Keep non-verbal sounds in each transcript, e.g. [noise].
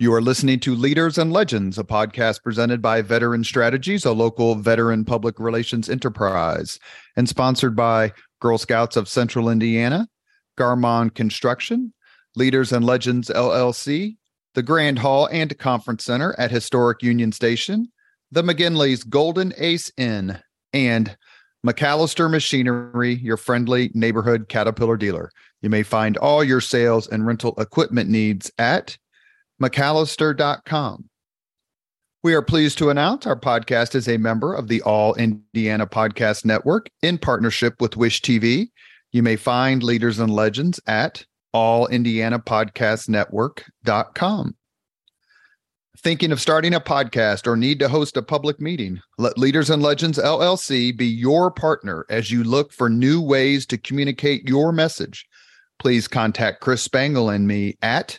You are listening to Leaders and Legends, a podcast presented by Veteran Strategies, a local veteran public relations enterprise, and sponsored by Girl Scouts of Central Indiana, Garmong Construction, Leaders and Legends LLC, the Grand Hall and Conference Center at Historic Union Station, the McGinley's Golden Ace Inn, and McAllister Machinery, your friendly neighborhood Caterpillar dealer. You may find all your sales and rental equipment needs at McAllister.com. We are pleased to announce our podcast is a member of the All Indiana Podcast Network in partnership with Wish TV. You may find Leaders and Legends at allindianapodcastnetwork.com. Thinking of starting a podcast or need to host a public meeting? Let Leaders and Legends LLC be your partner as you look for new ways to communicate your message. Please contact Chris Spangle and me at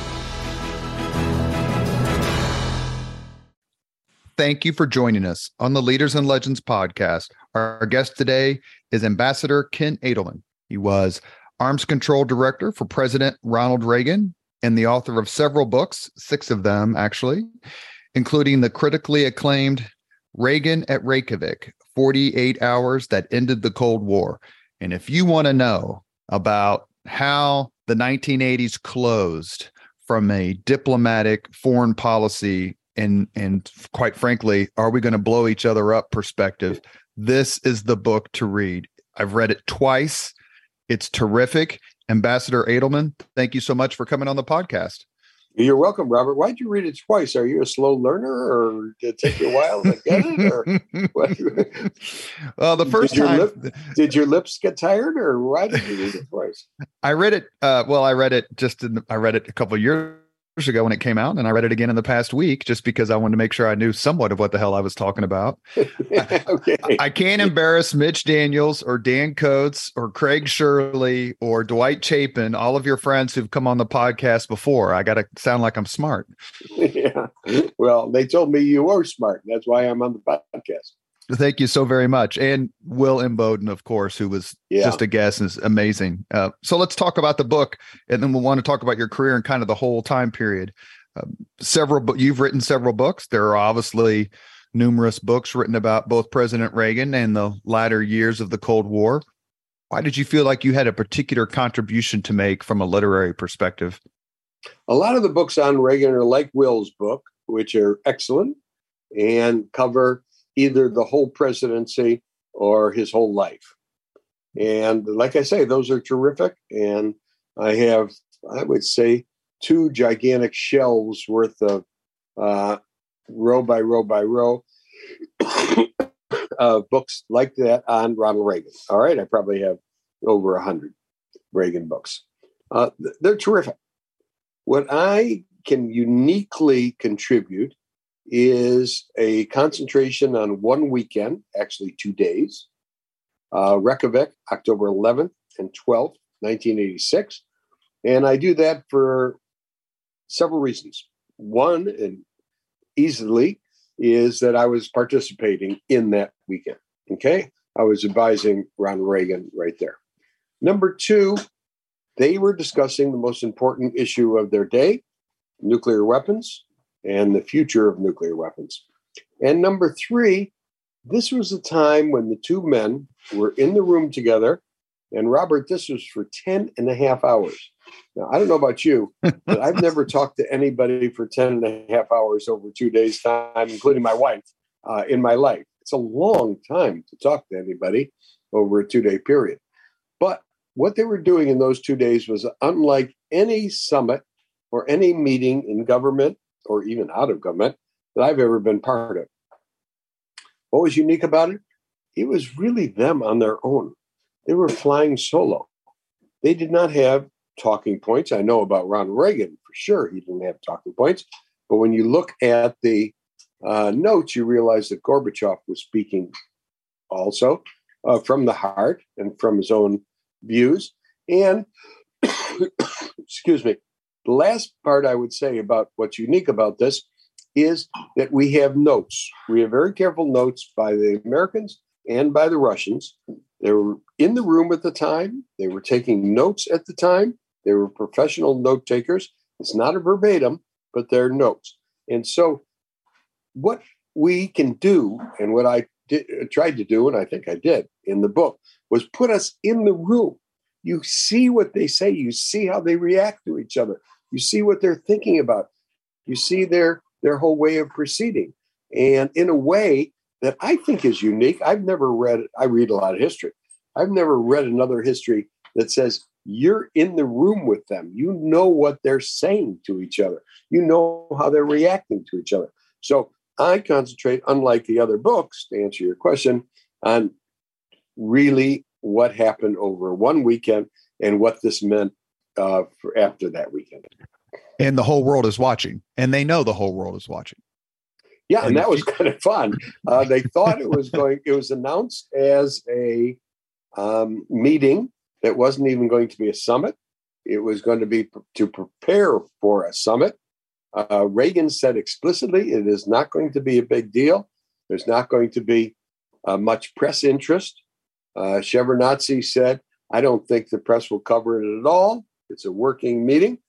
Thank you for joining us on the Leaders and Legends podcast. Our guest today is Ambassador Ken Adelman. He was Arms Control Director for President Ronald Reagan and the author of several books, six of them actually, including the critically acclaimed Reagan at Reykjavik 48 Hours That Ended the Cold War. And if you want to know about how the 1980s closed from a diplomatic foreign policy and and quite frankly, are we going to blow each other up perspective, this is the book to read. I've read it twice. It's terrific. Ambassador Adelman, thank you so much for coming on the podcast. You're welcome, Robert. Why'd you read it twice? Are you a slow learner, or did it take you a while to get it? Or [laughs] well, the first did time, lip, did your lips get tired, or why did you read it twice? I read it. Uh, well, I read it just in. The, I read it a couple years ago when it came out, and I read it again in the past week just because I wanted to make sure I knew somewhat of what the hell I was talking about. [laughs] okay. I, I, can't embarrass Mitch Daniels or Dan Coats or Craig Shirley or Dwight Chapin, all of your friends who've come on the podcast before. I got to sound like I'm smart. [laughs] yeah. Well, they told me you were smart. That's why I'm on the podcast. Thank you so very much. And Will Inboden, of course, who was yeah. just a guest, is amazing. Uh, so let's talk about the book, and then we'll want to talk about your career and kind of the whole time period. Um, several, you've written several books. There are obviously numerous books written about both President Reagan and the latter years of the Cold War. Why did you feel like you had a particular contribution to make from a literary perspective? A lot of the books on Reagan are like Will's book, which are excellent and cover either the whole presidency or his whole life. And like I say, those are terrific. And I have, I would say, two gigantic shelves worth of uh, row by row by row [coughs] uh, books like that on Ronald Reagan. All right, I probably have over a hundred Reagan books. Uh, they're terrific. What I can uniquely contribute is a concentration on one weekend, actually two days. Uh, Reykjavik, October 11th and 12th, 1986. And I do that for several reasons. One, and easily, is that I was participating in that weekend. Okay. I was advising Ronald Reagan right there. Number two, they were discussing the most important issue of their day nuclear weapons and the future of nuclear weapons. And number three, this was a time when the two men were in the room together. And Robert, this was for 10 and a half hours. Now, I don't know about you, but I've [laughs] never talked to anybody for 10 and a half hours over two days' time, including my wife, uh, in my life. It's a long time to talk to anybody over a two day period. But what they were doing in those two days was unlike any summit or any meeting in government or even out of government that I've ever been part of. What was unique about it? It was really them on their own. They were flying solo. They did not have talking points. I know about Ronald Reagan for sure, he didn't have talking points. But when you look at the uh, notes, you realize that Gorbachev was speaking also uh, from the heart and from his own views. And [coughs] excuse me, the last part I would say about what's unique about this is that we have notes. We have very careful notes by the Americans and by the Russians. They were in the room at the time, they were taking notes at the time, they were professional note takers. It's not a verbatim, but they're notes. And so, what we can do, and what I did, tried to do, and I think I did in the book, was put us in the room. You see what they say, you see how they react to each other, you see what they're thinking about, you see their their whole way of proceeding, and in a way that I think is unique. I've never read. I read a lot of history. I've never read another history that says you're in the room with them. You know what they're saying to each other. You know how they're reacting to each other. So I concentrate, unlike the other books, to answer your question, on really what happened over one weekend and what this meant uh, for after that weekend. And the whole world is watching, and they know the whole world is watching. Yeah, and, that was kind of fun. Uh, they thought it was [laughs] going. It was announced as a um, meeting that wasn't even going to be a summit. It was going to be to prepare for a summit. Uh, Reagan said explicitly it is not going to be a big deal. There's not going to be uh, much press interest. Uh, Shevardnadze said, I don't think the press will cover it at all. It's a working meeting.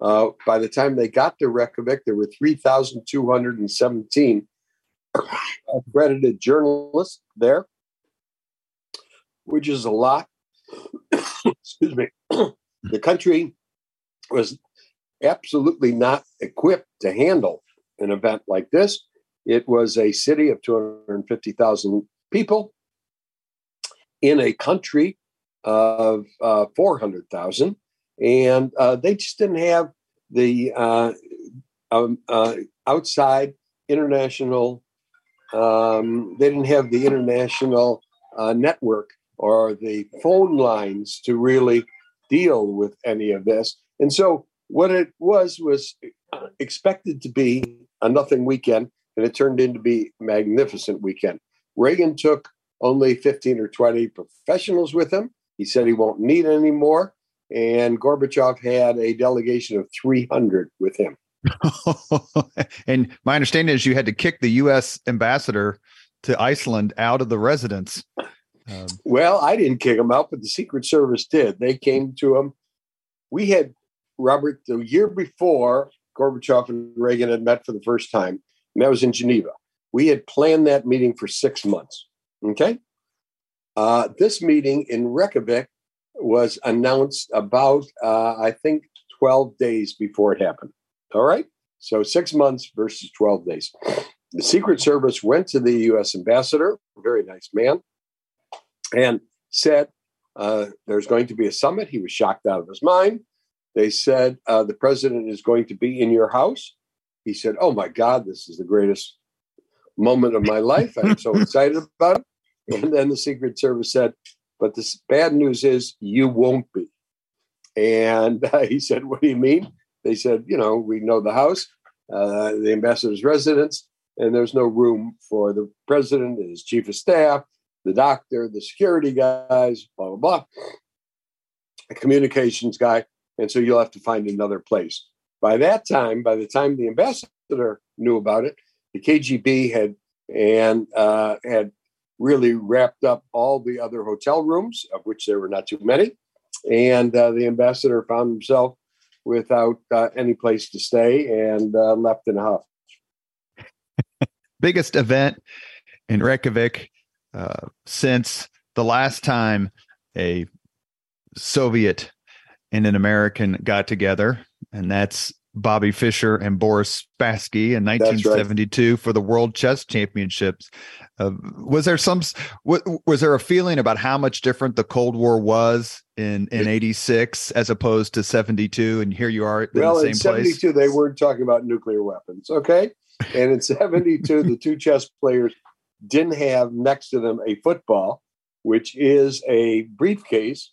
Uh, by the time they got to Reykjavik, there were 3,217 accredited journalists there, which is a lot. [coughs] excuse me, [coughs] the country was absolutely not equipped to handle an event like this. It was a city of 250,000 people in a country of uh, 400,000, and uh, they just didn't have the uh, um, uh, outside international. Um, they didn't have the international uh, network or the phone lines to really deal with any of this. And so what it was was expected to be a nothing weekend, and it turned into be magnificent weekend. Reagan took only 15 or 20 professionals with him. He said he won't need any more. And Gorbachev had a delegation of 300 with him. [laughs] and my understanding is you had to kick the U.S. ambassador to Iceland out of the residence um, well, I didn't kick him out, but the Secret Service did. They came to him. We had Robert the year before Gorbachev and Reagan had met for the first time, and that was in Geneva. We had planned that meeting for six months. Okay. Uh, this meeting in Reykjavik was announced about, uh, I think, 12 days before it happened. All right. So six months versus 12 days. The Secret Service went to the US ambassador, very nice man, and said uh, there's going to be a summit. He was shocked out of his mind. They said uh, the president is going to be in your house. He said, "Oh my God, this is the greatest moment of my life. I'm so [laughs] excited about it." And then the Secret Service said, "But the bad news is you won't be." And [laughs] uh, he said, "What do you mean?" They said, "You know, we know the house, uh, the ambassador's residence, and there's no room for the president his chief of staff the doctor, the security guys, blah, blah, blah, a communications guy. And so you'll have to find another place. By that time, by the time the ambassador knew about it, the KGB had and uh, had really wrapped up all the other hotel rooms, of which there were not too many. And uh, the ambassador found himself without uh, any place to stay and uh, left in a huff. [laughs] Biggest event in Reykjavik uh, since the last time a Soviet and an American got together, and that's Bobby Fischer and Boris Spassky in 1972 right. for the World Chess Championships. Uh, was there some was there a feeling about how much different the Cold War was in in 86 as opposed to 72 and here you are in well, the same place. in 72 place? they weren't talking about nuclear weapons, okay? And in 72 the two chess players didn't have next to them a football, which is a briefcase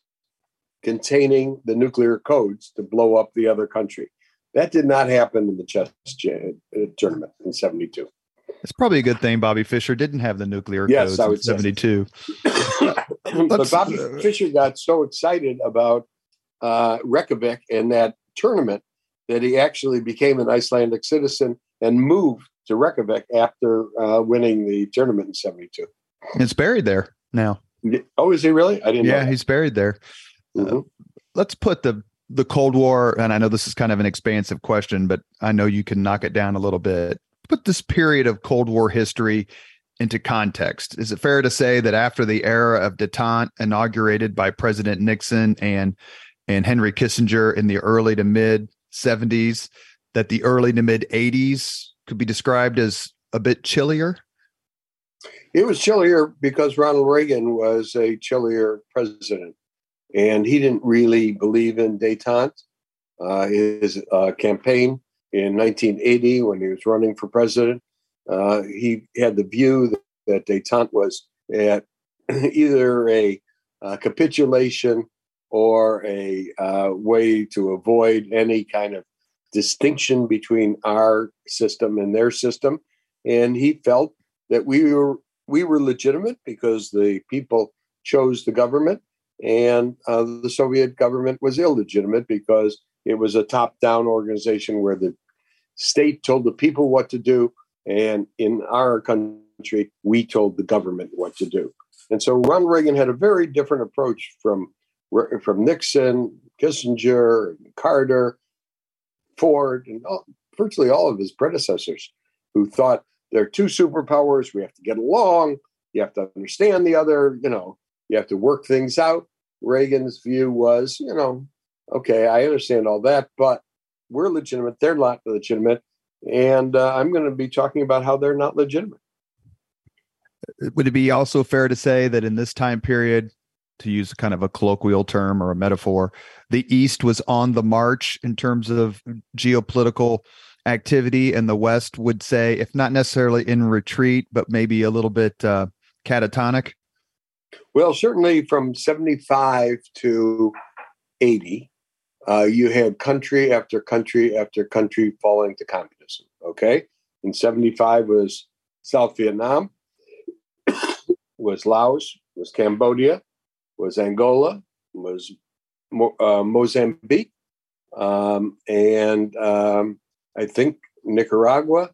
containing the nuclear codes to blow up the other country. That did not happen in the chess uh, tournament in 72. It's probably a good thing Bobby Fischer didn't have the nuclear yes, codes I would in 72. [coughs] but Bobby Fischer got so excited about uh, Reykjavik and that tournament that he actually became an Icelandic citizen and moved to Reykjavik after uh, winning the tournament in 72. It's buried there now. Oh, is he really? I didn't Yeah, he's buried there. Mm-hmm. Uh, let's put the the Cold War, and I know this is kind of an expansive question, but I know you can knock it down a little bit. Put this period of Cold War history into context. Is it fair to say that after the era of detente inaugurated by President Nixon and and Henry Kissinger in the early to mid 70s, that the early to mid 80s could be described as a bit chillier? It was chillier because Ronald Reagan was a chillier president and he didn't really believe in detente. Uh, his uh, campaign in 1980, when he was running for president, uh, he had the view that, that detente was at [clears throat] either a uh, capitulation or a uh, way to avoid any kind of distinction between our system and their system. And he felt that we were we were legitimate because the people chose the government and uh, the Soviet government was illegitimate because it was a top down organization where the state told the people what to do. And in our country, we told the government what to do. And so Ronald Reagan had a very different approach from, from Nixon, Kissinger, Carter, Ford, and all, virtually all of his predecessors who thought there are two superpowers. We have to get along. You have to understand the other. You know, you have to work things out. Reagan's view was, you know, okay, I understand all that, but we're legitimate. They're not legitimate. And uh, I'm going to be talking about how they're not legitimate. Would it be also fair to say that in this time period, to use kind of a colloquial term or a metaphor, the East was on the march in terms of geopolitical activity, and the West would say, if not necessarily in retreat, but maybe a little bit uh, catatonic? Well, certainly from 75 to 80, uh, you had country after country after country falling to communism. Okay. In 75 was South Vietnam, was Laos, was Cambodia, was Angola, was uh, Mozambique, um, and um, I think Nicaragua.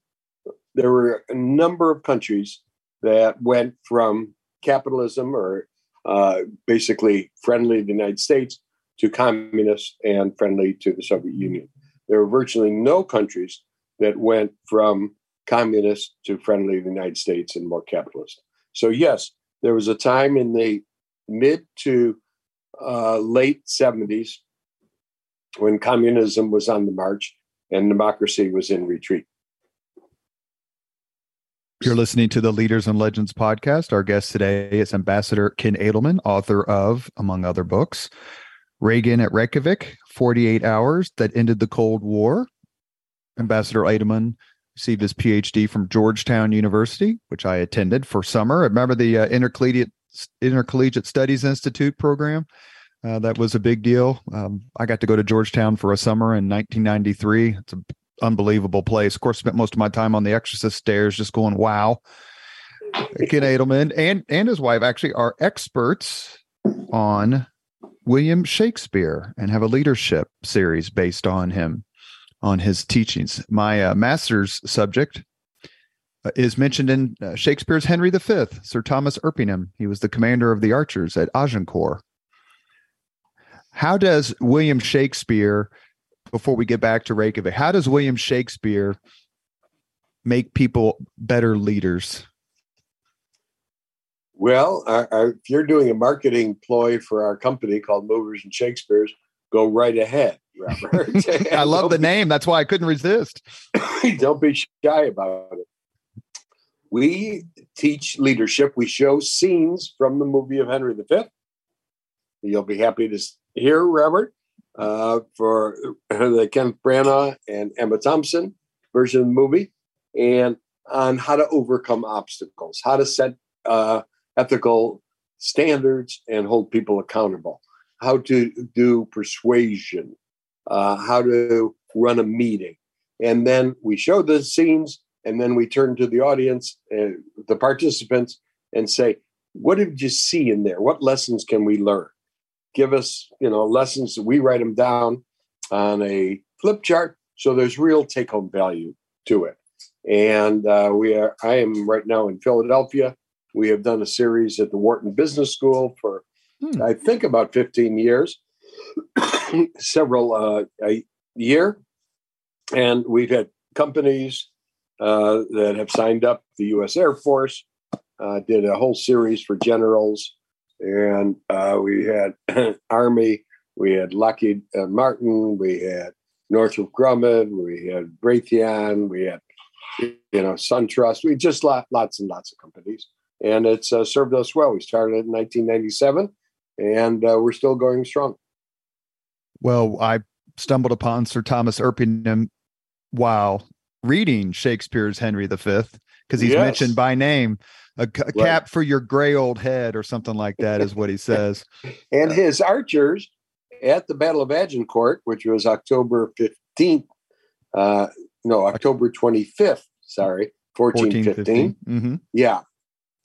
There were a number of countries that went from capitalism or uh, basically friendly to the United States to communist and friendly to the Soviet Union. There were virtually no countries that went from communist to friendly to the United States and more capitalist. So, yes, there was a time in the mid to uh, late 70s when communism was on the march and democracy was in retreat. You're listening to the Leaders and Legends podcast. Our guest today is Ambassador Ken Adelman, author of, among other books, Reagan at Reykjavik, 48 Hours That Ended the Cold War. Ambassador Adelman received his PhD from Georgetown University, which I attended for summer. Remember the uh, Intercollegiate, Intercollegiate Studies Institute program. Uh, that was a big deal. Um, I got to go to Georgetown for a summer in 1993. It's a unbelievable place. Of course, spent most of my time on the Exorcist stairs, just going, "Wow." Ken Adelman and and his wife actually are experts on William Shakespeare and have a leadership series based on him, on his teachings. My uh, master's subject uh, is mentioned in uh, Shakespeare's Henry V, Sir Thomas Erpingham. He was the commander of the archers at Agincourt. How does William Shakespeare before we get back to Reykjavik, how does William Shakespeare make people better leaders? Well, our, our, if you're doing a marketing ploy for our company called Movers and Shakespeares, go right ahead, [laughs] Robert. [laughs] I love the name. That's why I couldn't resist. [coughs] don't be shy about it. We teach leadership. We show scenes from the movie of Henry V. You'll be happy to hear, Robert, uh, for the Kenneth Branagh and Emma Thompson version of the movie, and on how to overcome obstacles, how to set uh, ethical standards and hold people accountable, how to do persuasion, uh, how to run a meeting. And then we show the scenes, and then we turn to the audience, uh, the participants, and say, What did you see in there? What lessons can we learn? Give us, you know, lessons. We write them down on a flip chart, so there's real take-home value to it. And uh, we are. I am right now in Philadelphia. We have done a series at the Wharton Business School for, hmm. I think, about 15 years, [coughs] several uh, a year, and we've had companies uh, that have signed up. The U.S. Air Force uh, did a whole series for generals, and uh, we had [clears throat] Army, we had Lockheed Martin, we had Northrop Grumman, we had Raytheon, we had you know SunTrust. We just lot, lots and lots of companies, and it's uh, served us well. We started in 1997, and uh, we're still going strong. Well, I stumbled upon Sir Thomas Erpingham while reading Shakespeare's Henry V because he's yes. mentioned by name. A, a right. cap for your gray old head, or something like that, is what he [laughs] says. and his archers at the Battle of Agincourt, which was October 15th, uh, no, October 25th, sorry, 1415. Mm-hmm. Yeah.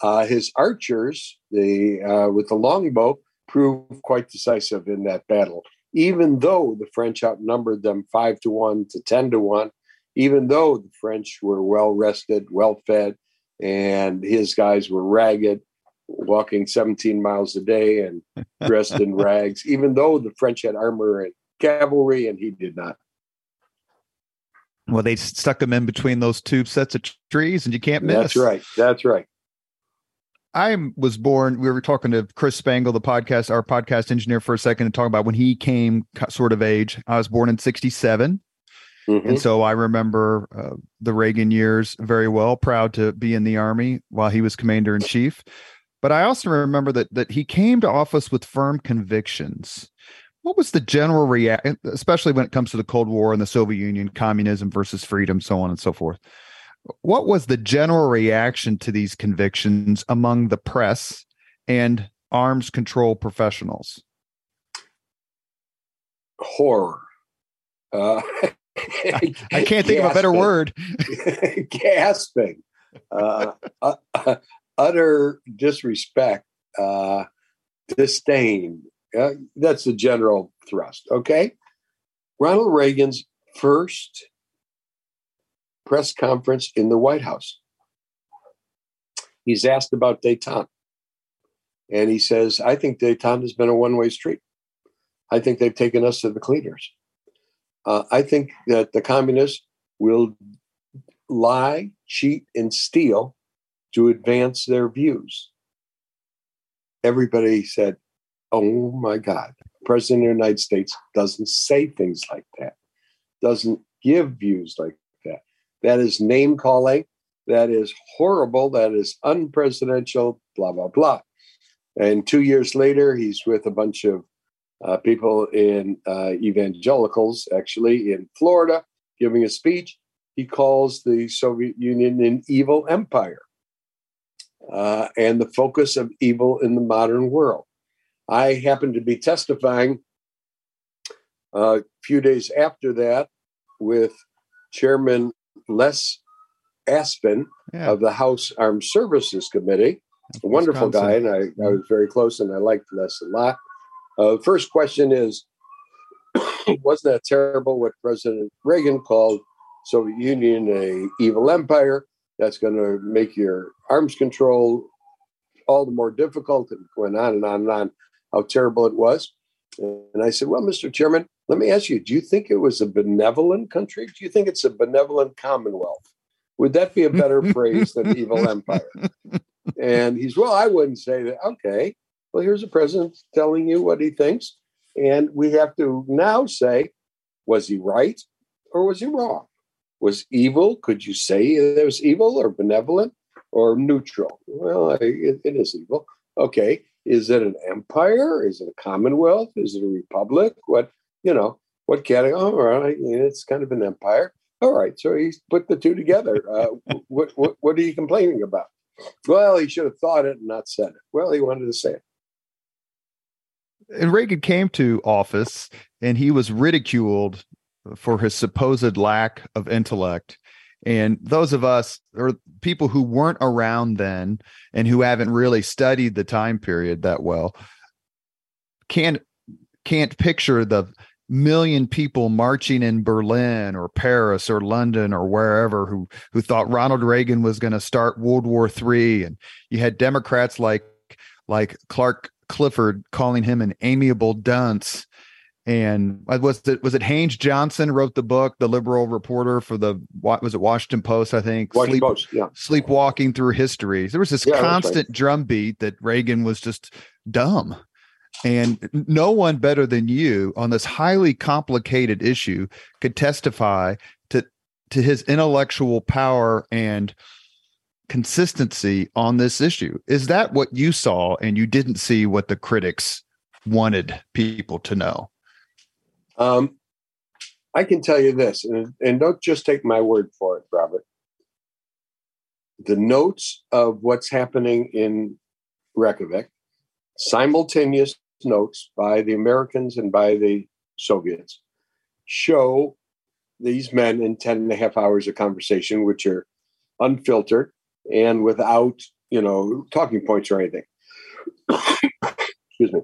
Uh, his archers, the uh, with the longbow, proved quite decisive in that battle. Even though the French outnumbered them five to one to ten to one, even though the French were well rested, well fed, and his guys were ragged, walking 17 miles a day and [laughs] dressed in rags, even though the French had armor and cavalry and he did not. Well, they stuck them in between those two sets of trees, and you can't miss. That's right. That's right. I was born. We were talking to Chris Spangle, the podcast, our podcast engineer, for a second, to talk about when he came sort of age. I was born in '67, mm-hmm. and so I remember uh, the Reagan years very well. Proud to be in the army while he was commander in chief. But I also remember that that he came to office with firm convictions what was the general reaction, especially when it comes to the Cold War and the Soviet Union, communism versus freedom, so on and so forth? What was the general reaction to these convictions among the press and arms control professionals? Horror. Uh, [laughs] I, [laughs] I, can't think of a better word. [laughs] gasping. Uh, uh, utter disrespect, uh, disdain, uh, that's the general thrust. Okay. Ronald Reagan's first press conference in the White House. He's asked about detente. And he says, I think detente has been a one way street. I think they've taken us to the cleaners. Uh, I think that the communists will lie, cheat, and steal to advance their views. Everybody said, oh my God, President of the United States doesn't say things like that, doesn't give views like that. That is name calling. That is horrible. That is unpresidential, blah, blah, blah. And two years later, he's with a bunch of uh, people in uh, evangelicals, actually in Florida, giving a speech. He calls the Soviet Union an evil empire uh, and the focus of evil in the modern world. I happened to be testifying uh, a few days after that with Chairman Les Aspin yeah. of the House Armed Services Committee, a wonderful guy, and I, I, was very close and I liked Les a lot. Uh, first question is [coughs] Wasn't that terrible what President Reagan called Soviet Union a evil empire that's going to make your arms control all the more difficult and going on and on and on how terrible it was. And I said, Well, Mr. Chairman, let me ask you, do you think it was a benevolent country? Do you think it's a benevolent commonwealth? Would that be a better [laughs] phrase than evil empire? And he's, Well, I wouldn't say that. Okay. Well, here's a president telling you what he thinks. And we have to now say, was he right or was he wrong? Was evil, could you say it was evil or benevolent or neutral? Well, it, it is evil. Okay. Is it an empire? Is it a commonwealth? Is it a republic? What, you know, what category? All right. It's kind of an empire. All right. So he's put the two together. Uh, [laughs] what, what, what are you complaining about? Well, he should have thought it and not said it. Well, he wanted to say it. And Reagan came to office and he was ridiculed for his supposed lack of intellect. And those of us or people who weren't around then and who haven't really studied the time period that well can't can't picture the million people marching in Berlin or Paris or London or wherever who who thought Ronald Reagan was going to start World War III and you had Democrats like like Clark Clifford calling him an amiable dunce. And was it was it Haynes Johnson wrote the book the liberal reporter for the what was it Washington Post I think? Washington Sleep, Post yeah. sleepwalking through history. There was this yeah, constant right. drumbeat that Reagan was just dumb. And no one better than you on this highly complicated issue could testify to to his intellectual power and consistency on this issue. Is that what you saw and you didn't see what the critics wanted people to know? Um, I can tell you this, and, and don't just take my word for it, Robert. The notes of what's happening in Reykjavik, simultaneous notes by the Americans and by the Soviets show these men in 10 and a half hours of conversation, which are unfiltered and without, you know, talking points or anything. Excuse me.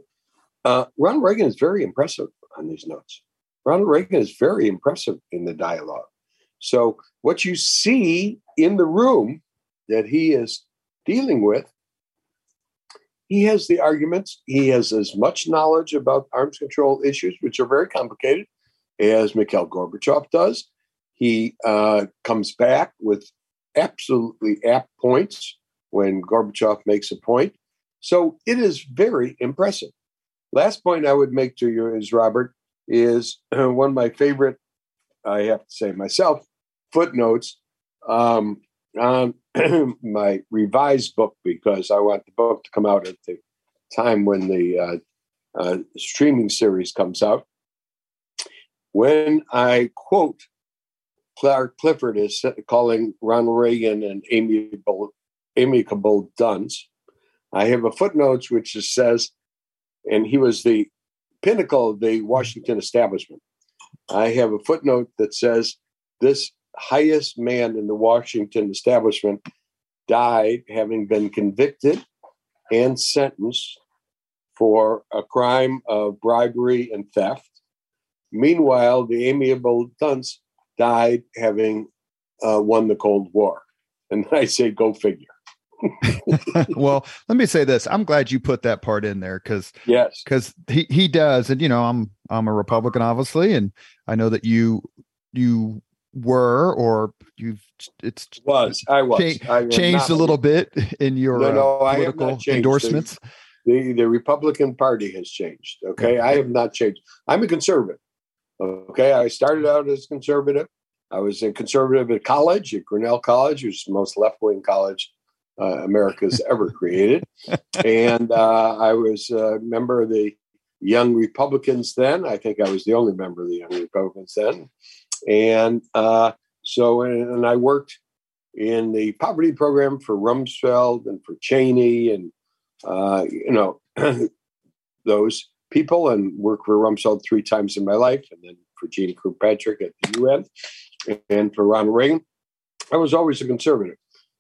Uh, Ronald Reagan is very impressive on these notes. Ronald Reagan is very impressive in the dialogue. So, what you see in the room that he is dealing with he has the arguments. He has as much knowledge about arms control issues, which are very complicated, as Mikhail Gorbachev does. He uh, comes back with absolutely apt points when Gorbachev makes a point. So it is very impressive. Last point I would make to you is, Robert, is [clears throat] one of my favorite, I have to say myself, footnotes um, on [clears throat] my revised book because I want the book to come out at the time when the uh, uh, streaming series comes out. When I quote Clark Clifford is calling Ronald Reagan an amiable, amicable dunce, I have a footnote which says, and he was the pinnacle of the Washington establishment. I have a footnote that says this highest man in the Washington establishment died having been convicted and sentenced for a crime of bribery and theft. Meanwhile, the amiable dunce died having uh, won the Cold War. And I say, go figure. [laughs] well, let me say this. I'm glad you put that part in there because yes, because he he does, and you know, I'm I'm a Republican, obviously, and I know that you you were or you've it's was I was cha- I changed a little bit in your no, no, uh, political endorsements. The, the, the Republican Party has changed. Okay, I have not changed. I'm a conservative. Okay, I started out as conservative. I was a conservative at college at Grinnell College, which is the most left wing college uh, America's [laughs] ever created, and uh, I was a member of the Young Republicans then. I think I was the only member of the Young Republicans then. And uh, so, and I worked in the poverty program for Rumsfeld and for Cheney and, uh, you know, [clears throat] those people and worked for Rumsfeld three times in my life and then for Jeane Kirkpatrick at the UN and for Ronald Reagan. I was always a conservative.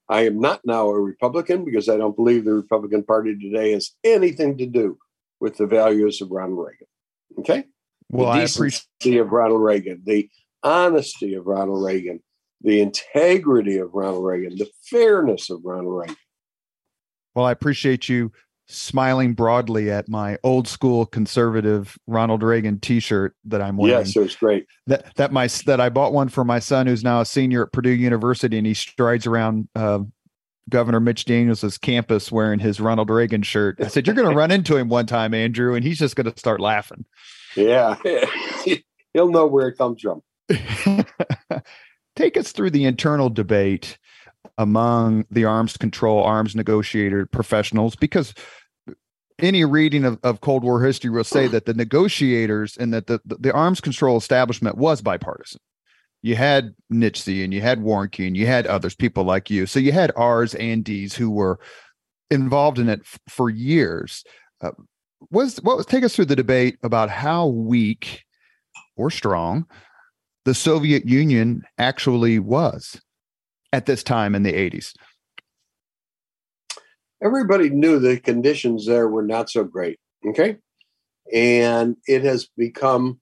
I am not now a Republican because I don't believe the Republican Party today has anything to do with the values of Ronald Reagan. Okay? Well, the I appreciate of Ronald Reagan, the honesty of Ronald Reagan, the integrity of Ronald Reagan, the fairness of Ronald Reagan. Well, I appreciate you smiling broadly at my old school conservative Ronald Reagan T-shirt that I'm wearing. Yes, it was great. That that my that I bought one for my son who's now a senior at Purdue University, and he strides around uh, Governor Mitch Daniels' campus wearing his Ronald Reagan shirt. I said, "You're going to run into him one time, Andrew, and he's just going to start laughing." Yeah, [laughs] he'll know where it comes from. [laughs] Take us through the internal debate among the arms control, arms negotiator professionals, because any reading of, of Cold War history will say that the negotiators and that the, the, the arms control establishment was bipartisan. You had Nitze and you had Warnke and you had others, people like you. So you had R's and D's who were involved in it f- for years. Uh, was what was take us through the debate about how weak or strong the Soviet Union actually was at this time in the 80s? Everybody knew the conditions there were not so great. Okay. And it has become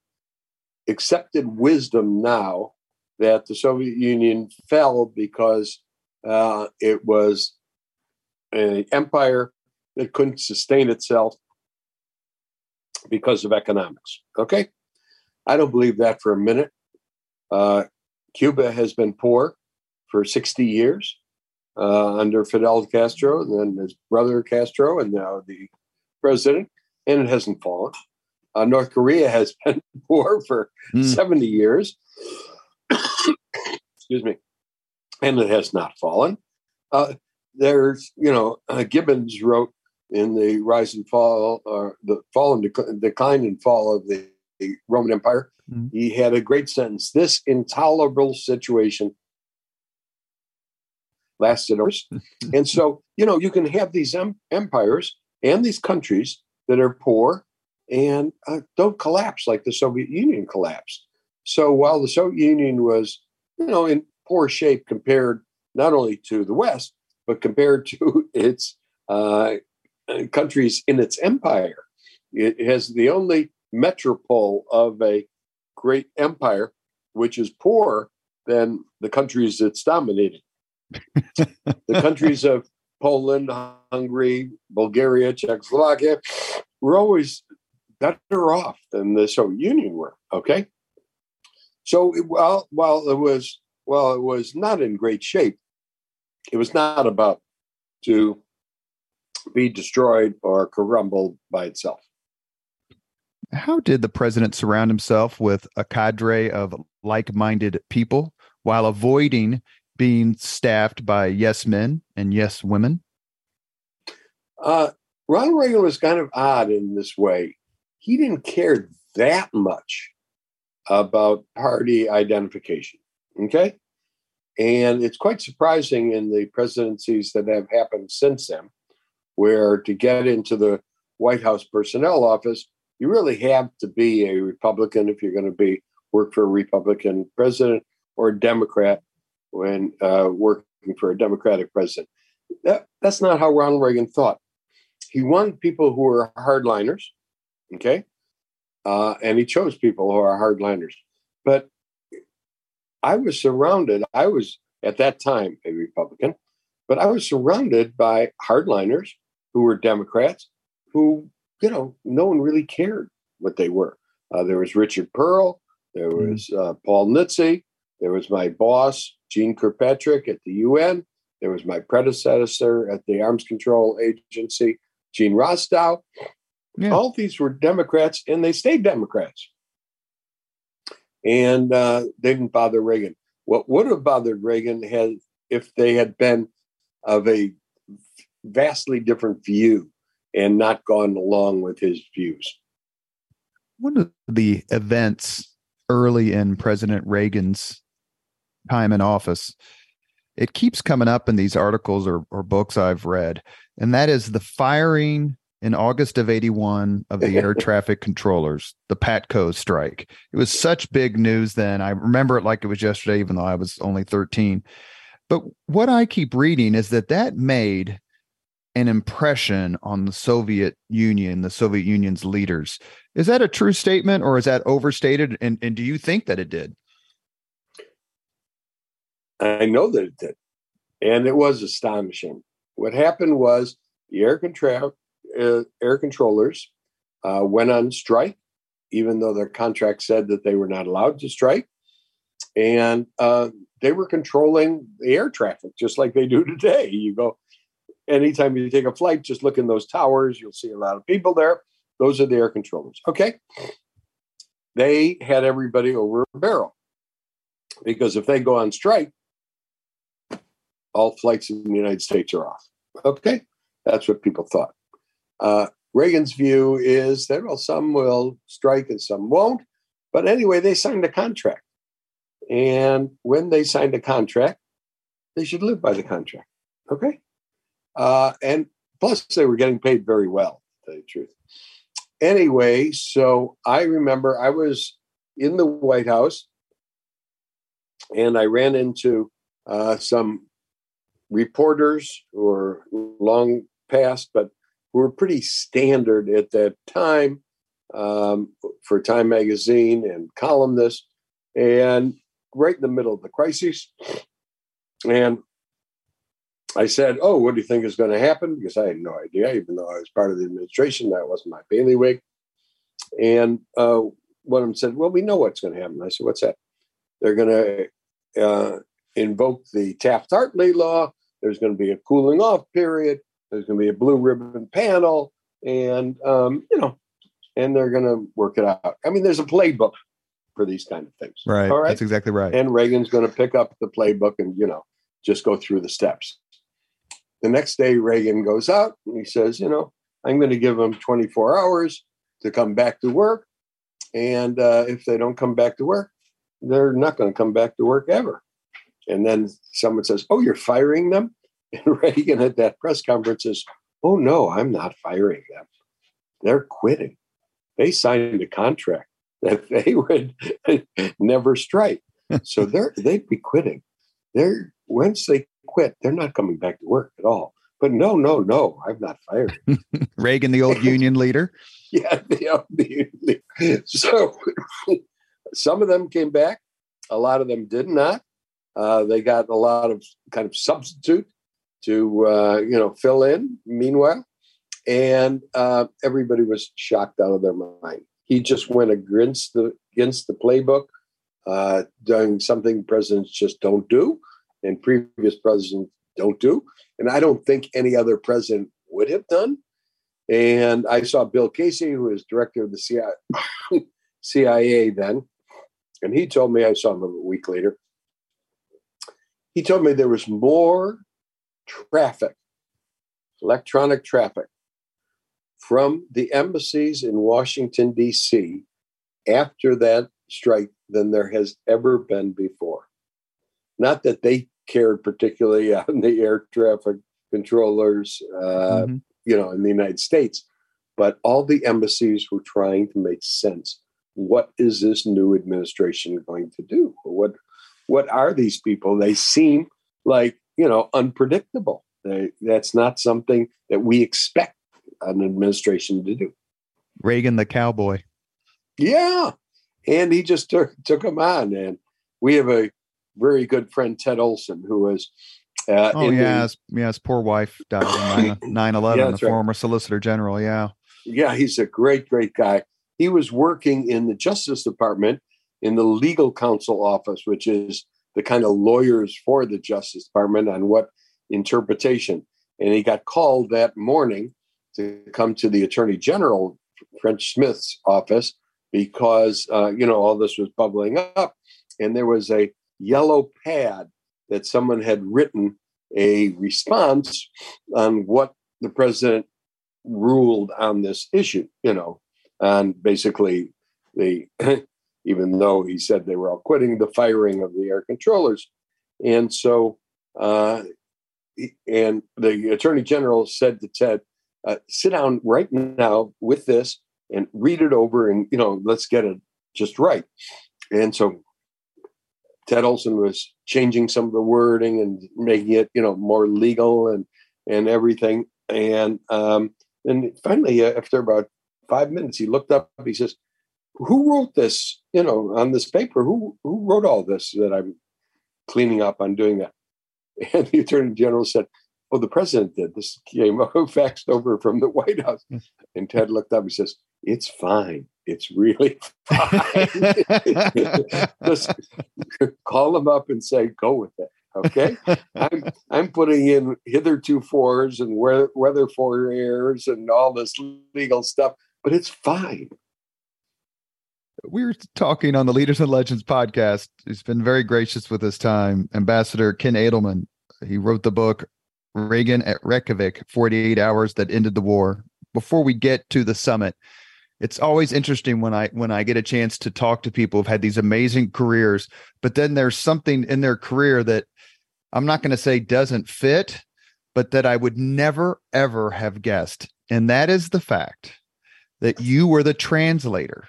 accepted wisdom now that the Soviet Union fell because uh, it was an empire that couldn't sustain itself because of economics. Okay. I don't believe that for a minute. Uh, Cuba has been poor for 60 years uh, under Fidel Castro, and then his brother Castro, and now the president, and it hasn't fallen. Uh, North Korea has [laughs] been poor for mm. 70 years. Excuse me. And it has not fallen. Uh, there's, you know, uh, Gibbons wrote in the rise and fall, or the fall and dec- decline and fall of the, the Roman Empire. Mm-hmm. He had a great sentence. This intolerable situation lasted hours. [laughs] and so, you know, you can have these em- empires and these countries that are poor and uh, don't collapse like the Soviet Union collapsed. So while the Soviet Union was, you know, in poor shape compared not only to the West, but compared [laughs] to its uh, countries in its empire. It has the only metropole of a great empire, which is poorer than the countries it's dominated. The countries of Poland, Hungary, Bulgaria, Czechoslovakia were always better off than the Soviet Union were. Okay, so while while it was while it was not in great shape, it was not about to be destroyed or crumbled by itself. How did the president surround himself with a cadre of like minded people while avoiding being staffed by yes men and yes women? Uh, Ronald Reagan was kind of odd in this way. He didn't care that much about party identification. Okay. And it's quite surprising in the presidencies that have happened since then, where to get into the White House personnel office, you really have to be a Republican if you're going to be work for a Republican president or a Democrat when uh, working for a Democratic president. That, that's not how Ronald Reagan thought. He wanted people who were hardliners, okay, uh, and he chose people who are hardliners. But I was surrounded. I was at that time a Republican, but I was surrounded by hardliners who were Democrats who, you know, no one really cared what they were. Uh, there was Richard Perle. there hmm. was uh, Paul Nitze, there was my boss, Jeane Kirkpatrick at the UN, there was my predecessor at the Arms Control Agency, Gene Rostow. Yeah. All these were Democrats, and they stayed Democrats. And uh, they didn't bother Reagan. What would have bothered Reagan had if they had been of a vastly different view and not gone along with his views. One of the events early in President Reagan's time in office, it keeps coming up in these articles or, or books I've read, and that is the firing in August of 81 of the air [laughs] traffic controllers, the PATCO strike. It was such big news then. I remember it like it was yesterday, even though I was only 13. But what I keep reading is that that made an impression on the Soviet Union, the Soviet Union's leaders. Is that a true statement or is that overstated? And, and do you think that it did? I know that it did. And it was astonishing. What happened was the air control uh, air controllers uh, went on strike, even though their contract said that they were not allowed to strike. And uh, they were controlling the air traffic just like they do today. You go, anytime you take a flight, just look in those towers, you'll see a lot of people there. Those are the air controllers. Okay. they had everybody over a barrel because if they go on strike, all flights in the United States are off. Okay, that's what people thought. Uh, Reagan's view is that well, some will strike and some won't. But anyway, they signed a contract, and when they signed a contract, they should live by the contract. Okay, uh, and plus they were getting paid very well. To tell you the truth. Anyway, so I remember I was in the White House, and I ran into uh, some reporters who are long past, but who were pretty standard at that time um, for Time Magazine and columnists, and right in the middle of the crisis. And I said, Oh, what do you think is going to happen? Because I had no idea, even though I was part of the administration, that wasn't my bailiwick. And uh, one of them said, Well, we know what's going to happen. I said, What's that? They're going to uh, invoke the Taft Hartley law. There's going to be a cooling off period. There's going to be a blue ribbon panel. And, um, you know, and they're going to work it out. I mean, there's a playbook for these kind of things. Right. All right. That's exactly right. And Reagan's going to pick up the playbook and, you know, just go through the steps. The next day, Reagan goes out and he says, you know, I'm going to give them 24 hours to come back to work. And uh, if they don't come back to work, they're not going to come back to work ever. And then someone says, Oh, you're firing them? [laughs] And Reagan at that press conference says, Oh, no, I'm not firing them. They're quitting. They signed a contract [laughs] that they would [laughs] never strike. So they're they'd be quitting. They're once they quit, they're not coming back to work at all. But no, no, no, I'm not fired. Reagan, the old union leader. yeah, the old union leader. So some of them came back. A lot of them did not. Uh, they got a lot of kind of substitute to uh, you know fill in. Meanwhile, and uh, everybody was shocked out of their mind. He just went against the against the playbook, uh, doing something presidents just don't do, and previous presidents don't do, and I don't think any other president would have done. And I saw Bill Casey, who was director of the CIA, [laughs] CIA then, and he told me I saw him a week later. He told me there was more traffic, electronic traffic, from the embassies in Washington, D.C. after that strike than there has ever been before. Not that they cared particularly [laughs] on the air traffic controllers, uh, mm-hmm. you know, in the United States, but all the embassies were trying to make sense. What is this new administration going to do? What what are these people? They seem like you know unpredictable. They, that's not something that we expect an administration to do. Reagan the cowboy. Yeah. And he just took took him on. And we have a very good friend, Ted Olson, who was uh, oh yeah, the, his, poor wife died in 9 [laughs] 11, yeah, the right. former Solicitor General. Yeah. Yeah, he's a great, great guy. He was working in the Justice Department in the legal counsel office, which is the kind of lawyers for the Justice Department on what interpretation. And he got called that morning to come to the Attorney General, French Smith's office, because, uh, you know, all this was bubbling up. And there was a yellow pad that someone had written a response on what the president ruled on this issue, you know, and basically the [clears throat] even though he said they were all quitting the firing of the air controllers. And so, uh, and the attorney general said to Ted, uh, sit down right now with this and read it over and, you know, let's get it just right. And so Ted Olson was changing some of the wording and making it, you know, more legal and, and everything. And, um, and finally, uh, after about five minutes, he looked up, he says, who wrote this, you know, on this paper? Who who wrote all this that I'm cleaning up on doing that? [laughs] And the attorney general said, Oh, the president did. This came [laughs] faxed over from the White House. Hmm. And Ted looked up and says, It's fine. It's really [laughs] fine. Just call him up and say, Go with it. Okay. I'm I'm putting in hitherto fours and weather for errors and all this legal stuff, but it's fine we were talking on the Leaders and Legends podcast. He's been very gracious with his time. Ambassador Ken Adelman. He wrote the book Reagan at Reykjavik 48 Hours That Ended the War. Before we get to the summit, it's always interesting when I when I get a chance to talk to people who've had these amazing careers, but then there's something in their career that I'm not going to say doesn't fit, but that I would never ever have guessed. And that is the fact that you were the translator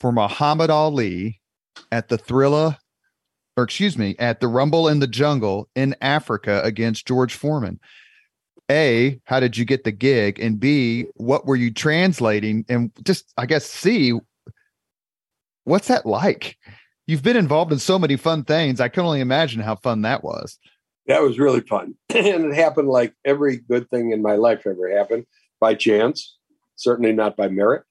for Muhammad Ali at the Thrilla, or excuse me, at the Rumble in the Jungle in Africa against George Foreman. A, how did you get the gig? And B, what were you translating? And just, I guess, C, what's that like? You've been involved in so many fun things. I can only imagine how fun that was. That was really fun. [clears throat] and it happened like every good thing in my life ever happened by chance, certainly not by merit,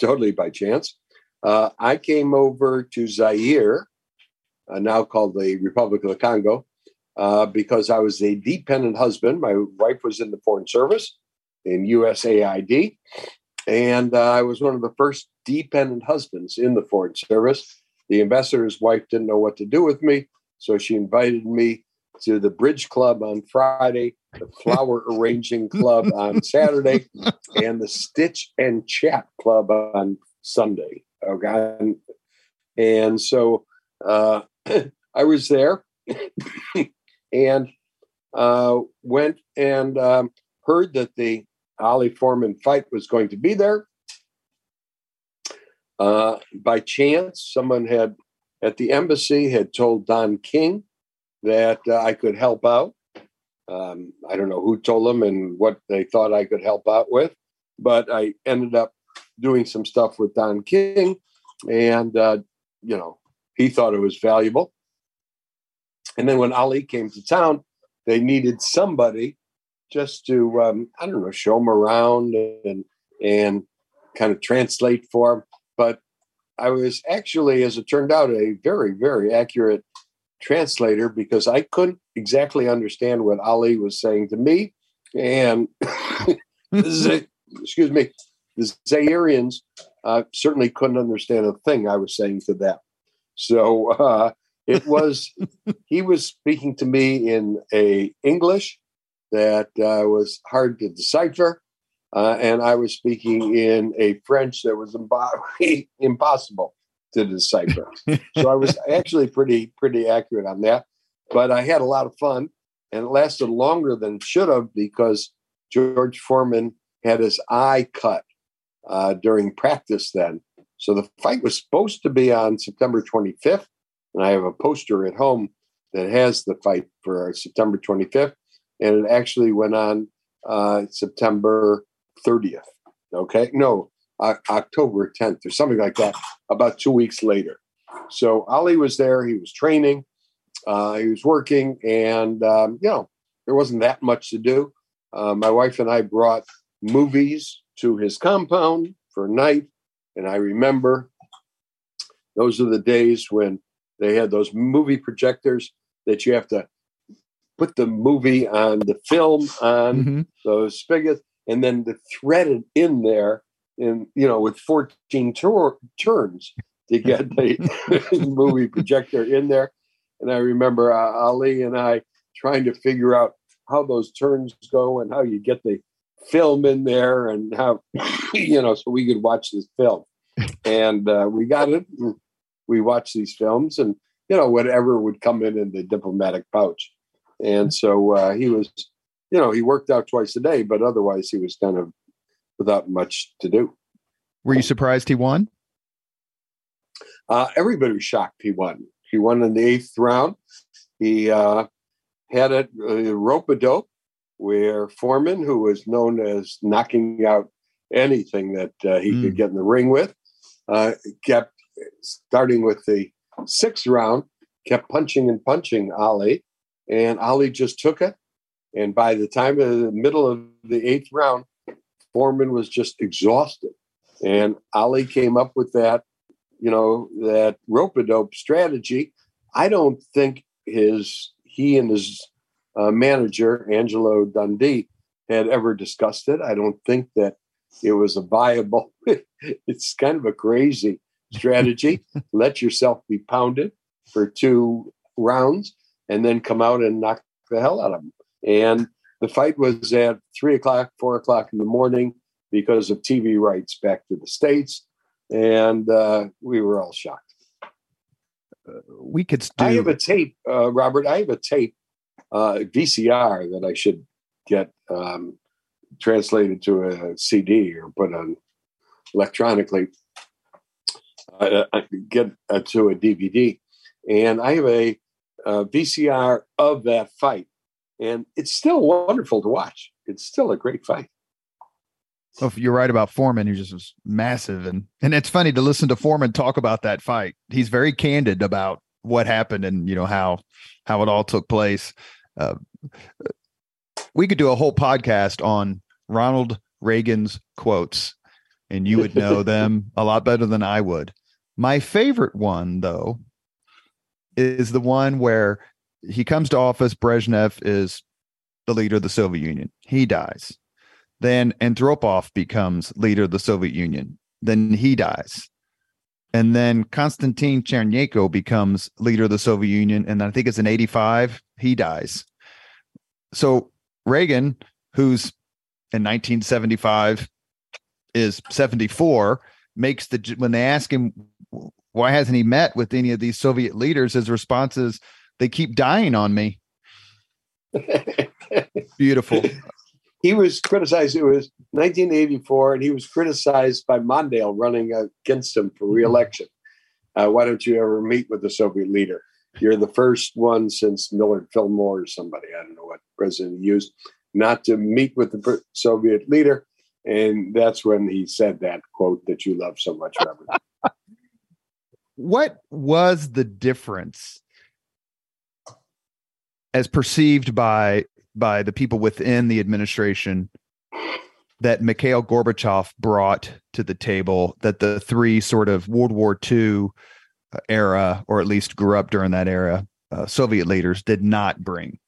totally by chance. Uh, I came over to Zaire, uh, now called the Republic of the Congo, uh, because I was a dependent husband. My wife was in the Foreign Service in USAID, and uh, I was one of the first dependent husbands in the Foreign Service. The ambassador's wife didn't know what to do with me, so she invited me to the Bridge Club on Friday, the Flower [laughs] Arranging Club on Saturday, [laughs] and the Stitch and Chat Club on Sunday. Okay. And so uh, [clears throat] I was there [clears throat] and uh, went and um, heard that the Ali Foreman fight was going to be there. Uh, by chance, someone had at the embassy had told Don King that uh, I could help out. Um, I don't know who told them and what they thought I could help out with, but I ended up doing some stuff with Don King, and uh, you know he thought it was valuable. And then when Ali came to town, they needed somebody just to um, I don't know show him around and and kind of translate for him. But I was actually, as it turned out, a very very accurate translator because I couldn't exactly understand what Ali was saying to me, and [laughs] excuse me, the Zairians uh, certainly couldn't understand a thing I was saying to them. So uh, it was [laughs] he was speaking to me in a English that uh, was hard to decipher, uh, and I was speaking in a French that was imbo- [laughs] impossible to decipher. so I was [laughs] actually pretty pretty accurate on that, but I had a lot of fun, and it lasted longer than it should have because George Foreman had his eye cut uh, during practice then. So the fight was supposed to be on September 25th, and I have a poster at home that has the fight for September 25th, and it actually went on uh, September 30th. Okay, no, October 10th or something like that. About two weeks later, so Ali was there. He was training, uh, he was working, and um, you know there wasn't that much to do. Uh, my wife and I brought movies to his compound for night. And I remember those are the days when they had those movie projectors that you have to put the movie on the film on mm-hmm. those spigots and then to thread it in there and you know with 14 tur- turns to get [laughs] the [laughs] movie projector in there and i remember uh, ali and i trying to figure out how those turns go and how you get the film in there and have [laughs] you know so we could watch this film. [laughs] And uh, we got it we watched these films and you know whatever would come in in the diplomatic pouch. And so uh, he was you know he worked out twice a day but otherwise he was kind of without much to do. Were you surprised he won? Uh, everybody was shocked he won. He won in the eighth round. He uh, had it uh, rope a dope where Foreman, who was known as knocking out anything that uh, he mm. could get in the ring with, uh, kept starting with the sixth round, kept punching and punching Ali, and Ali just took it. And by the time of the middle of the eighth round, Foreman was just exhausted. And Ali came up with that, you know, that rope a dope strategy. I don't think his he and his uh, manager, Angelo Dundee, had ever discussed it. I don't think that it was a viable, [laughs] it's kind of a crazy strategy. [laughs] Let yourself be pounded for two rounds and then come out and knock the hell out of them. And the fight was at three o'clock, four o'clock in the morning because of TV rights back to the States. And uh, we were all shocked. Uh, we could do... I have a tape, uh, Robert. I have a tape, uh, VCR, that I should get um, translated to a CD or put on electronically. Uh, uh get uh, to a DVD, and I have a, a VCR of that fight, and it's still wonderful to watch. It's still a great fight. Oh, you're right about Foreman. He just was massive, and and it's funny to listen to Foreman talk about that fight. He's very candid about what happened and you know how how it all took place. Uh, we could do a whole podcast on Ronald Reagan's quotes, and you would know [laughs] them a lot better than I would. My favorite one, though, is the one where he comes to office. Brezhnev is the leader of the Soviet Union. He dies. Then Andropov becomes leader of the Soviet Union. Then he dies. And then Konstantin Chernenko becomes leader of the Soviet Union. And I think it's in 85, he dies. So Reagan, who's in 1975 is 74 makes the when they ask him why hasn't he met with any of these soviet leaders his response is they keep dying on me [laughs] beautiful he was criticized it was 1984 and he was criticized by mondale running against him for reelection uh, why don't you ever meet with the soviet leader you're the first one since millard fillmore or somebody i don't know what president used not to meet with the Soviet leader. And that's when he said that quote that you love so much, Robert. [laughs] what was the difference as perceived by by the people within the administration that Mikhail Gorbachev brought to the table that the three sort of World War II era, or at least grew up during that era, uh, Soviet leaders did not bring?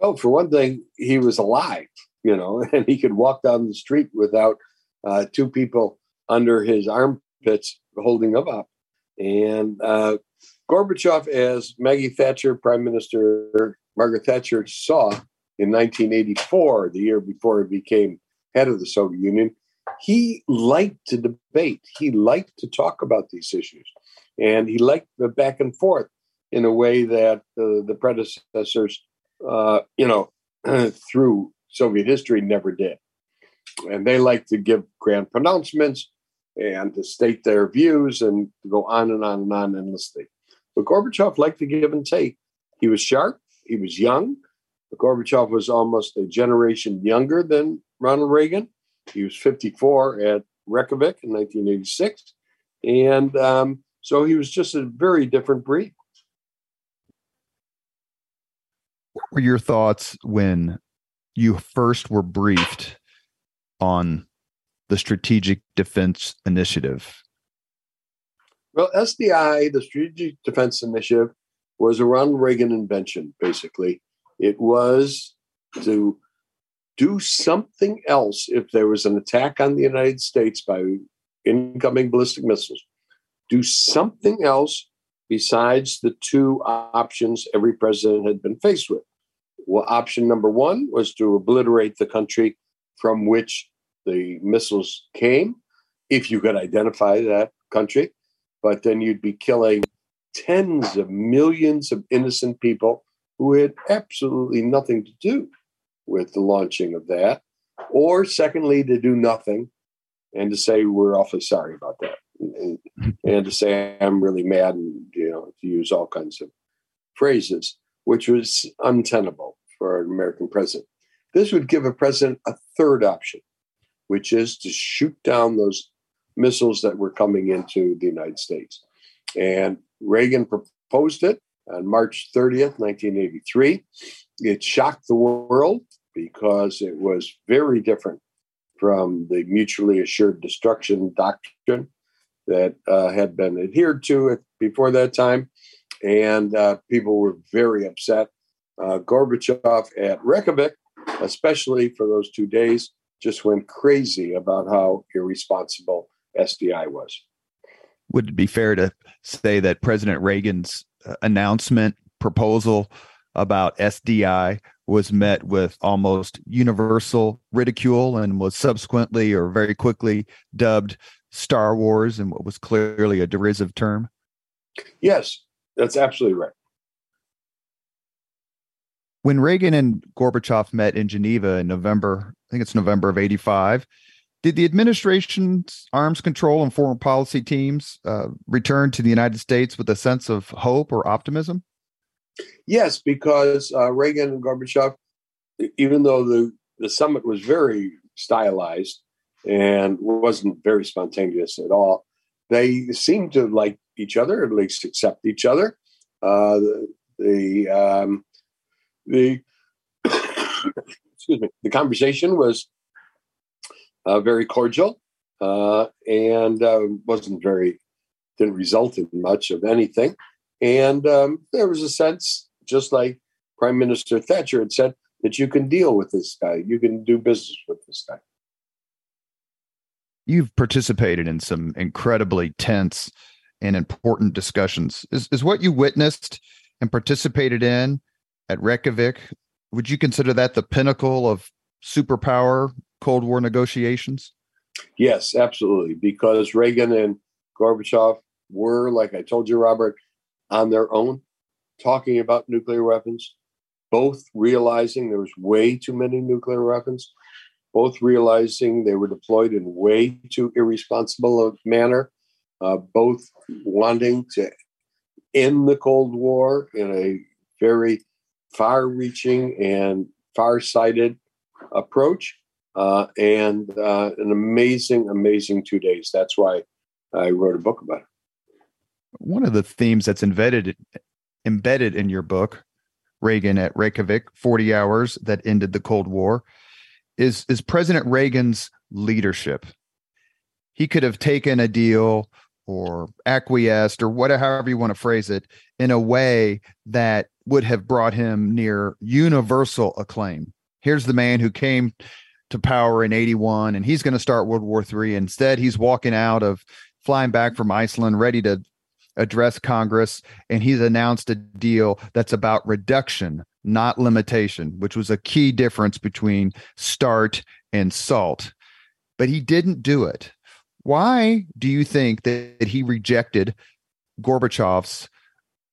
Well, for one thing, he was alive, you know, [laughs] and he could walk down the street without uh, two people under his armpits holding him up. And uh, Gorbachev, as Maggie Thatcher, Prime Minister Margaret Thatcher, saw in 1984, the year before he became head of the Soviet Union, he liked to debate. He liked to talk about these issues. And he liked the back and forth in a way that uh, the predecessors uh, you know, [clears throat] through Soviet history never did. And they like to give grand pronouncements and to state their views and to go on and on and on endlessly. But Gorbachev liked to give and take. He was sharp, he was young. Gorbachev was almost a generation younger than Ronald Reagan. He was 54 at Reykjavik in 1986. And um, so he was just a very different breed. what were your thoughts when you first were briefed on the Strategic Defense Initiative? Well, SDI, the Strategic Defense Initiative, was a Ronald Reagan invention, basically. It was to do something else if there was an attack on the United States by incoming ballistic missiles. Do something else besides the two options every president had been faced with. Well, option number one was to obliterate the country from which the missiles came, if you could identify that country. But then you'd be killing tens of millions of innocent people who had absolutely nothing to do with the launching of that. Or, secondly, to do nothing and to say, we're awfully sorry about that. And, and to say, I'm really mad, and, you know, to use all kinds of phrases, which was untenable for an American president. This would give a president a third option, which is to shoot down those missiles that were coming into the United States. And Reagan proposed it on March 30th, 1983. It shocked the world because it was very different from the mutually assured destruction doctrine that uh, had been adhered to before that time. And uh, people were very upset uh, Gorbachev at Reykjavik, especially for those two days, just went crazy about how irresponsible SDI was. Would it be fair to say that President Reagan's uh, announcement proposal about SDI was met with almost universal ridicule and was subsequently or very quickly dubbed Star Wars and what was clearly a derisive term? Yes, that's absolutely right. When Reagan and Gorbachev met in Geneva in November, I think it's November of 85, did the administration's arms control and foreign policy teams uh, return to the United States with a sense of hope or optimism? Yes, because uh, Reagan and Gorbachev, even though the, the summit was very stylized and wasn't very spontaneous at all, they seemed to like each other, at least accept each other. Uh, the the, um, the [coughs] excuse me, the conversation was uh, very cordial uh, and uh, wasn't very didn't result in much of anything. And um, there was a sense, just like Prime Minister Thatcher had said, that you can deal with this guy, you can do business with this guy. You've participated in some incredibly tense and important discussions. Is, is what you witnessed and participated in at Reykjavik, would you consider that the pinnacle of superpower Cold War negotiations? Yes, absolutely. Because Reagan and Gorbachev were, like I told you, Robert, on their own, talking about nuclear weapons, both realizing there was way too many nuclear weapons, both realizing they were deployed in way too irresponsible a manner, uh, both wanting to end the Cold War in a very far reaching and far sighted approach. Uh, and uh, an amazing, amazing two days. That's why I wrote a book about it. One of the themes that's embedded embedded in your book, Reagan at Reykjavik, 40 hours that ended the Cold War, is is President Reagan's leadership. He could have taken a deal or acquiesced or whatever however you want to phrase it in a way that would have brought him near universal acclaim. Here's the man who came to power in 81 and he's going to start World War III. Instead, he's walking out of flying back from Iceland ready to address Congress and he's announced a deal that's about reduction, not limitation, which was a key difference between START and SALT. But he didn't do it. Why do you think that he rejected Gorbachev's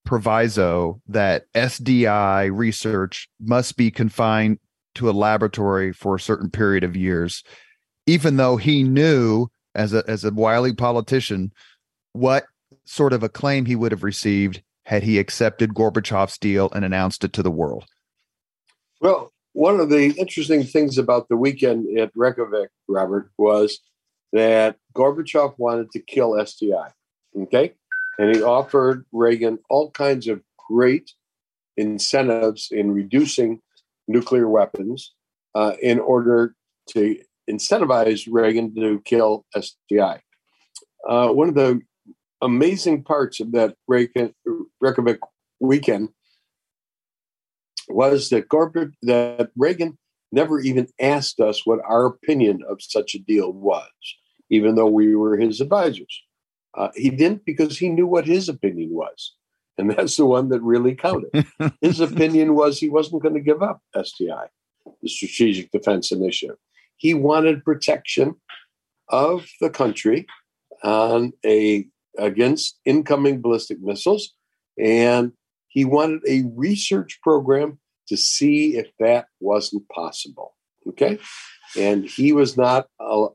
proviso that SDI research must be confined to a laboratory for a certain period of years, even though he knew as a as a wily politician what sort of acclaim he would have received had he accepted Gorbachev's deal and announced it to the world. Well, one of the interesting things about the weekend at Reykjavik, Robert, was that Gorbachev wanted to kill SDI. Okay. And he offered Reagan all kinds of great incentives in reducing nuclear weapons uh, in order to incentivize Reagan to kill SDI. Uh, one of the amazing parts of that Reagan, Reykjavik weekend was that, that Reagan never even asked us what our opinion of such a deal was, even though we were his advisors. Uh, he didn't because he knew what his opinion was. And that's the one that really counted. [laughs] His opinion was he wasn't going to give up SDI, the Strategic Defense Initiative. He wanted protection of the country on a against incoming ballistic missiles, and he wanted a research program to see if that wasn't possible. Okay, and he was not uh,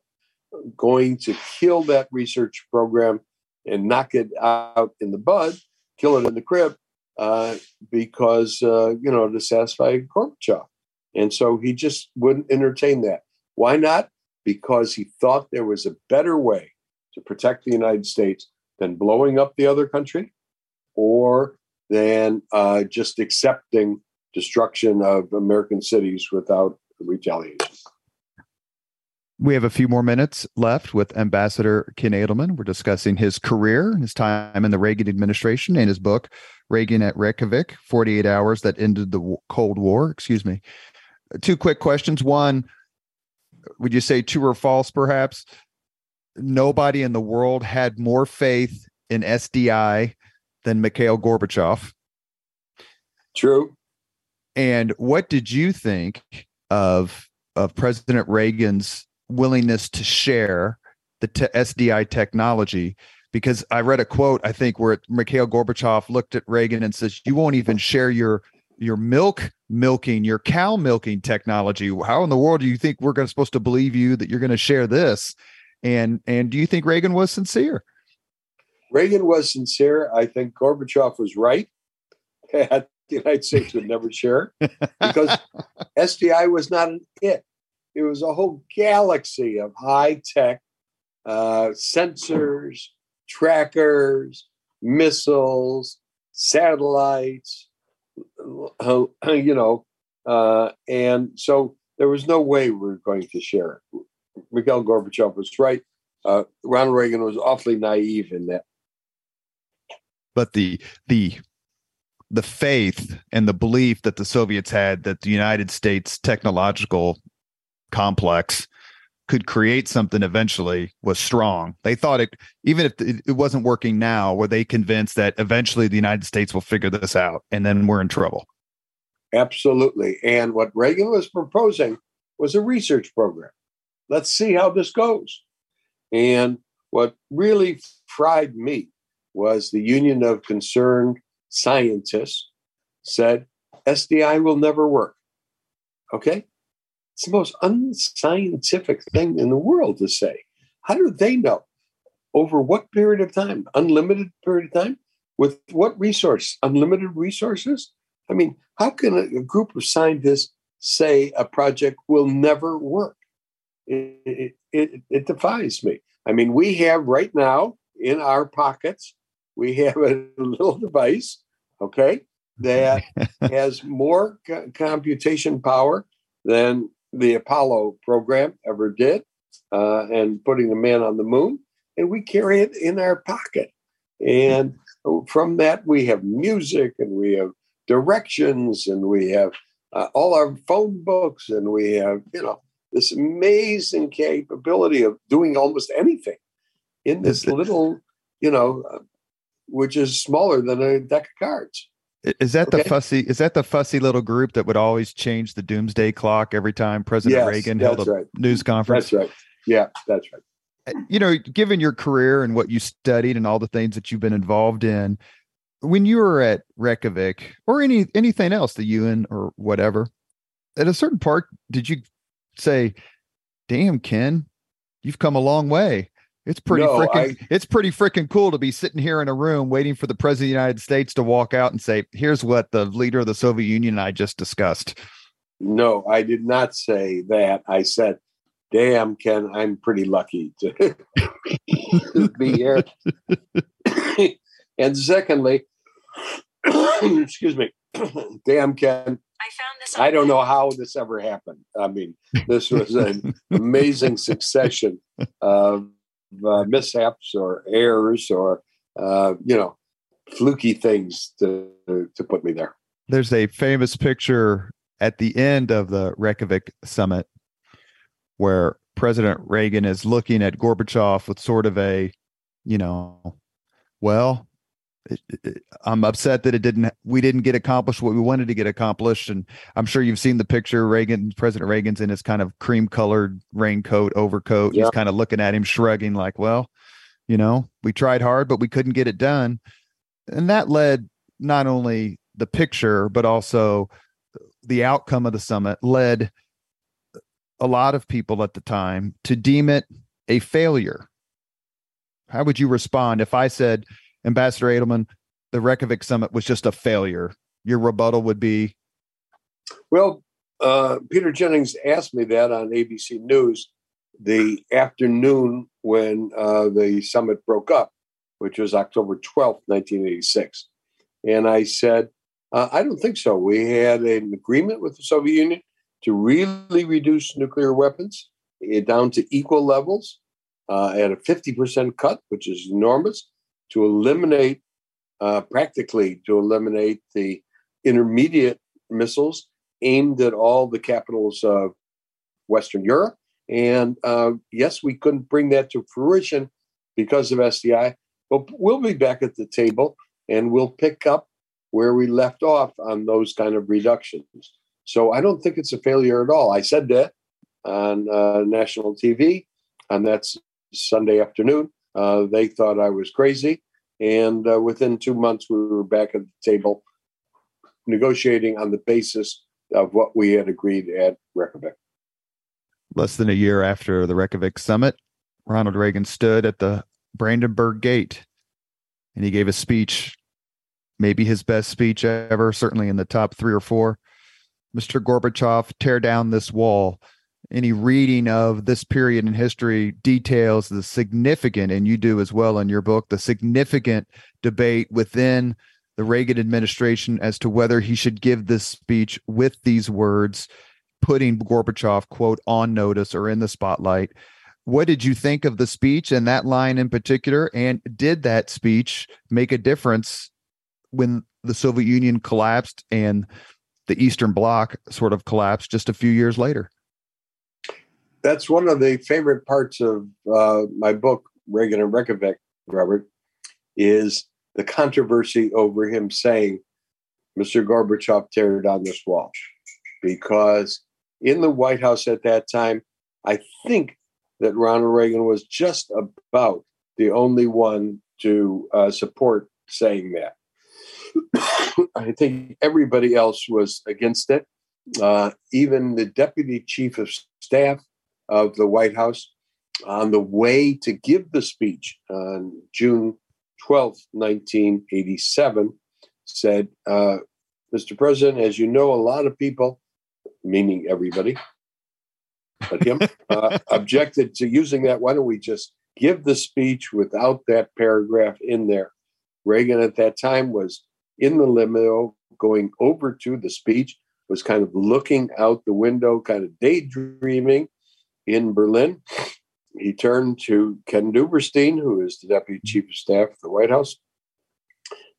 going to kill that research program and knock it out in the bud kill it in the crib uh, because uh, you know to satisfy Gorbachev, and so he just wouldn't entertain that. Why not? Because he thought there was a better way to protect the United States than blowing up the other country, or than uh, just accepting destruction of American cities without retaliation. We have a few more minutes left with Ambassador Ken Adelman. We're discussing his career, his time in the Reagan administration, and his book, Reagan at Reykjavik 48 Hours That Ended the Cold War. Excuse me. Two quick questions. One, would you say true or false, perhaps? Nobody in the world had more faith in SDI than Mikhail Gorbachev. True. And what did you think of of President Reagan's willingness to share the te- SDI technology? Because I read a quote, I think, where Mikhail Gorbachev looked at Reagan and says, "You won't even share your your milk milking, your cow milking technology. How in the world do you think we're going to supposed to believe you that you're going to share this?" And and do you think Reagan was sincere? Reagan was sincere. I think Gorbachev was right. That the United States would never share because [laughs] SDI was not an it. It was a whole galaxy of high tech uh, sensors, trackers, missiles, satellites, uh, you know, uh, and so there was no way we were going to share it. Mikhail Gorbachev was right. Uh, Ronald Reagan was awfully naive in that. But the the the faith and the belief that the Soviets had that the United States technological complex could create something eventually was strong. They thought it, even if it wasn't working now, were they convinced that eventually the United States will figure this out and then we're in trouble? Absolutely. And what Reagan was proposing was a research program. Let's see how this goes. And what really fried me was the Union of Concerned Scientists said SDI will never work. Okay? It's the most unscientific thing in the world to say. How do they know? Over what period of time? Unlimited period of time? With what resource? Unlimited resources? I mean, how can a, group of scientists say a project will never work? It, it, it, defies me. I mean, we have right now in our pockets, we have a little device, okay, that [laughs] has more co- computation power than the Apollo program ever did, uh, and putting the man on the moon. And we carry it in our pocket. And from that, we have music and we have directions and we have uh, all our phone books and we have, you know, this amazing capability of doing almost anything in this little, you know, uh, which is smaller than a deck of cards. Is that okay. the fussy? Is that the fussy little group that would always change the doomsday clock every time President yes, Reagan held a right. news conference? That's right. Yeah, that's right. Uh, you know, given your career and what you studied and all the things that you've been involved in, when you were at Reykjavik or any anything else, the UN or whatever, at a certain part, did you say, "Damn, Ken, you've come a long way"? It's pretty no, freaking I, it's pretty freaking cool to be sitting here in a room waiting for the president of the United States to walk out and say, "Here's what the leader of the Soviet Union and I just discussed." No, I did not say that. I said, "Damn, Ken, I'm pretty lucky to [laughs] be here." and secondly, [coughs] excuse me, [coughs] damn, Ken, I found this. I don't know how this ever happened. I mean, this was an amazing succession of uh, mishaps or errors or uh, you know fluky things to to put me there. There's a famous picture at the end of the Reykjavik summit where President Reagan is looking at Gorbachev with sort of a, you know, well, I'm upset that it didn't we didn't get accomplished what we wanted to get accomplished. And I'm sure you've seen the picture. Reagan President Reagan's in his kind of cream colored raincoat overcoat. He's kind of looking at him shrugging like well you know we tried hard but we couldn't get it done. And that led not only the picture but also the outcome of the summit led a lot of people at the time to deem it a failure. How would you respond if I said Ambassador Adelman, the Reykjavik summit was just a failure. Your rebuttal would be? Well, uh, Peter Jennings asked me that on ABC News the afternoon when uh, the summit broke up, which was October 12th, 1986. And I said, uh, I don't think so. We had an agreement with the Soviet Union to really reduce nuclear weapons eh, down to equal levels uh, at a 50% cut, which is enormous to eliminate, uh, practically to eliminate the intermediate missiles aimed at all the capitals of Western Europe. And uh, yes, we couldn't bring that to fruition because of SDI, But we'll be back at the table and we'll pick up where we left off on those kind of reductions. So I don't think it's a failure at all. I said that on uh, national TV, and that's Sunday afternoon. Uh, they thought I was crazy. And uh, within two months, we were back at the table negotiating on the basis of what we had agreed at Reykjavik. Less than a year after the Reykjavik summit, Ronald Reagan stood at the Brandenburg Gate and he gave a speech, maybe his best speech ever, certainly in the top three or four. Mr. Gorbachev, tear down this wall. Any reading of this period in history details the significant, and you do as well in your book, the significant debate within the Reagan administration as to whether he should give this speech with these words, putting Gorbachev, quote, on notice or in the spotlight. What did you think of the speech and that line in particular? And did that speech make a difference when the Soviet Union collapsed and the Eastern Bloc sort of collapsed just a few years later? That's one of the favorite parts of uh, my book, Reagan and Reykjavik, Robert, is the controversy over him saying, Mr. Gorbachev, tear down this wall. Because in the White House at that time, I think that Ronald Reagan was just about the only one to uh, support saying that. [coughs] I think everybody else was against it. Uh, even the deputy chief of staff of the White House, on the way to give the speech on June 12, 1987, said, uh, Mr. President, as you know, a lot of people, meaning everybody, but him, [laughs] uh, objected to using that. Why don't we just give the speech without that paragraph in there? Reagan at that time was in the limo going over to the speech, was kind of looking out the window, kind of daydreaming in Berlin. He turned to Ken Duberstein, who is the deputy chief of staff of the White House.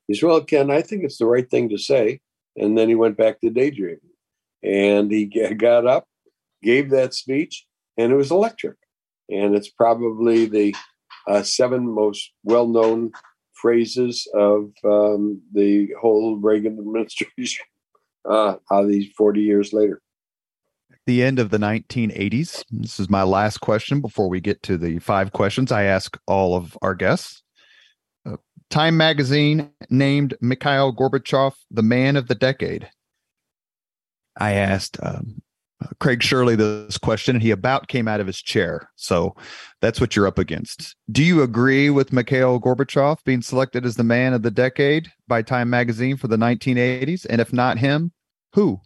He said, Well, Ken, I think it's the right thing to say. And then he went back to daydreaming. And he [laughs] got up gave that speech, and it was electric. And it's probably the uh, seven most well known phrases of um, the whole Reagan administration [laughs] uh, these 40 years later. The end of the 1980s. This is my last question before we get to the five questions I ask all of our guests. Uh, Time magazine named Mikhail Gorbachev the man of the decade. I asked um, Craig Shirley this question, and he about came out of his chair. So that's what you're up against. Do you agree with Mikhail Gorbachev being selected as the man of the decade by Time Magazine for the 1980s? And if not him, who?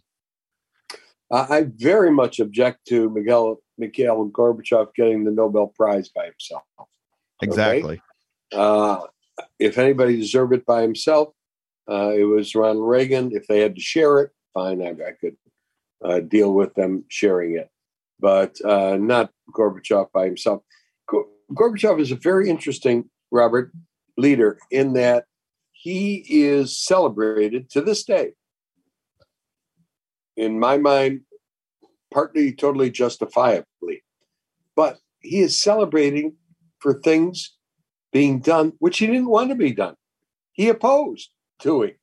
I very much object to Mikhail, Mikhail Gorbachev getting the Nobel Prize by himself. Exactly. Okay? Uh, if anybody deserved it by himself, uh, it was Ronald Reagan. If they had to share it, fine, I, I could uh, deal with them sharing it, but uh, not Gorbachev by himself. Gorbachev is a very interesting, Robert, leader in that he is celebrated to this day. In my mind, partly totally justifiably, but he is celebrating for things being done which he didn't want to be done. He opposed doing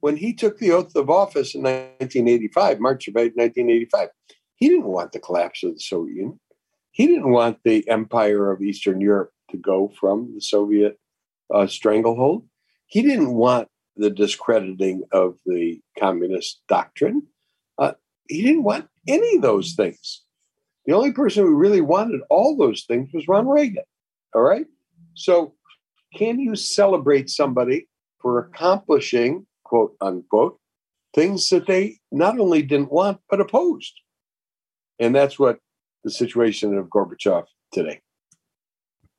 when he took the oath of office in 1985, March of 1985, he didn't want the collapse of the Soviet Union. He didn't want the empire of Eastern Europe to go from the Soviet uh, stranglehold. He didn't want the discrediting of the communist doctrine. Uh, he didn't want any of those things. The only person who really wanted all those things was Ron Reagan. All right. So, can you celebrate somebody for accomplishing quote unquote, things that they not only didn't want, but opposed. And that's what the situation of Gorbachev today.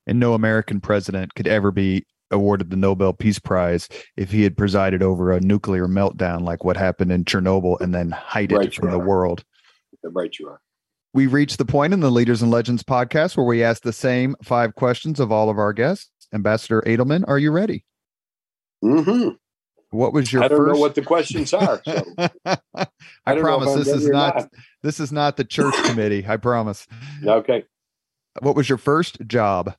And no American president could ever be awarded the Nobel Peace Prize if he had presided over a nuclear meltdown like what happened in Chernobyl and then hide right, it from the world. Right, you are. We reached the point in the Leaders and Legends podcast where we ask the same five questions of all of our guests. Ambassador Adelman, are you ready? Mm-hmm. What was your? I don't first... know what the questions are. So. [laughs] I, I promise this is not, not, this is not the church committee. I promise. [laughs] Okay. What was your first job?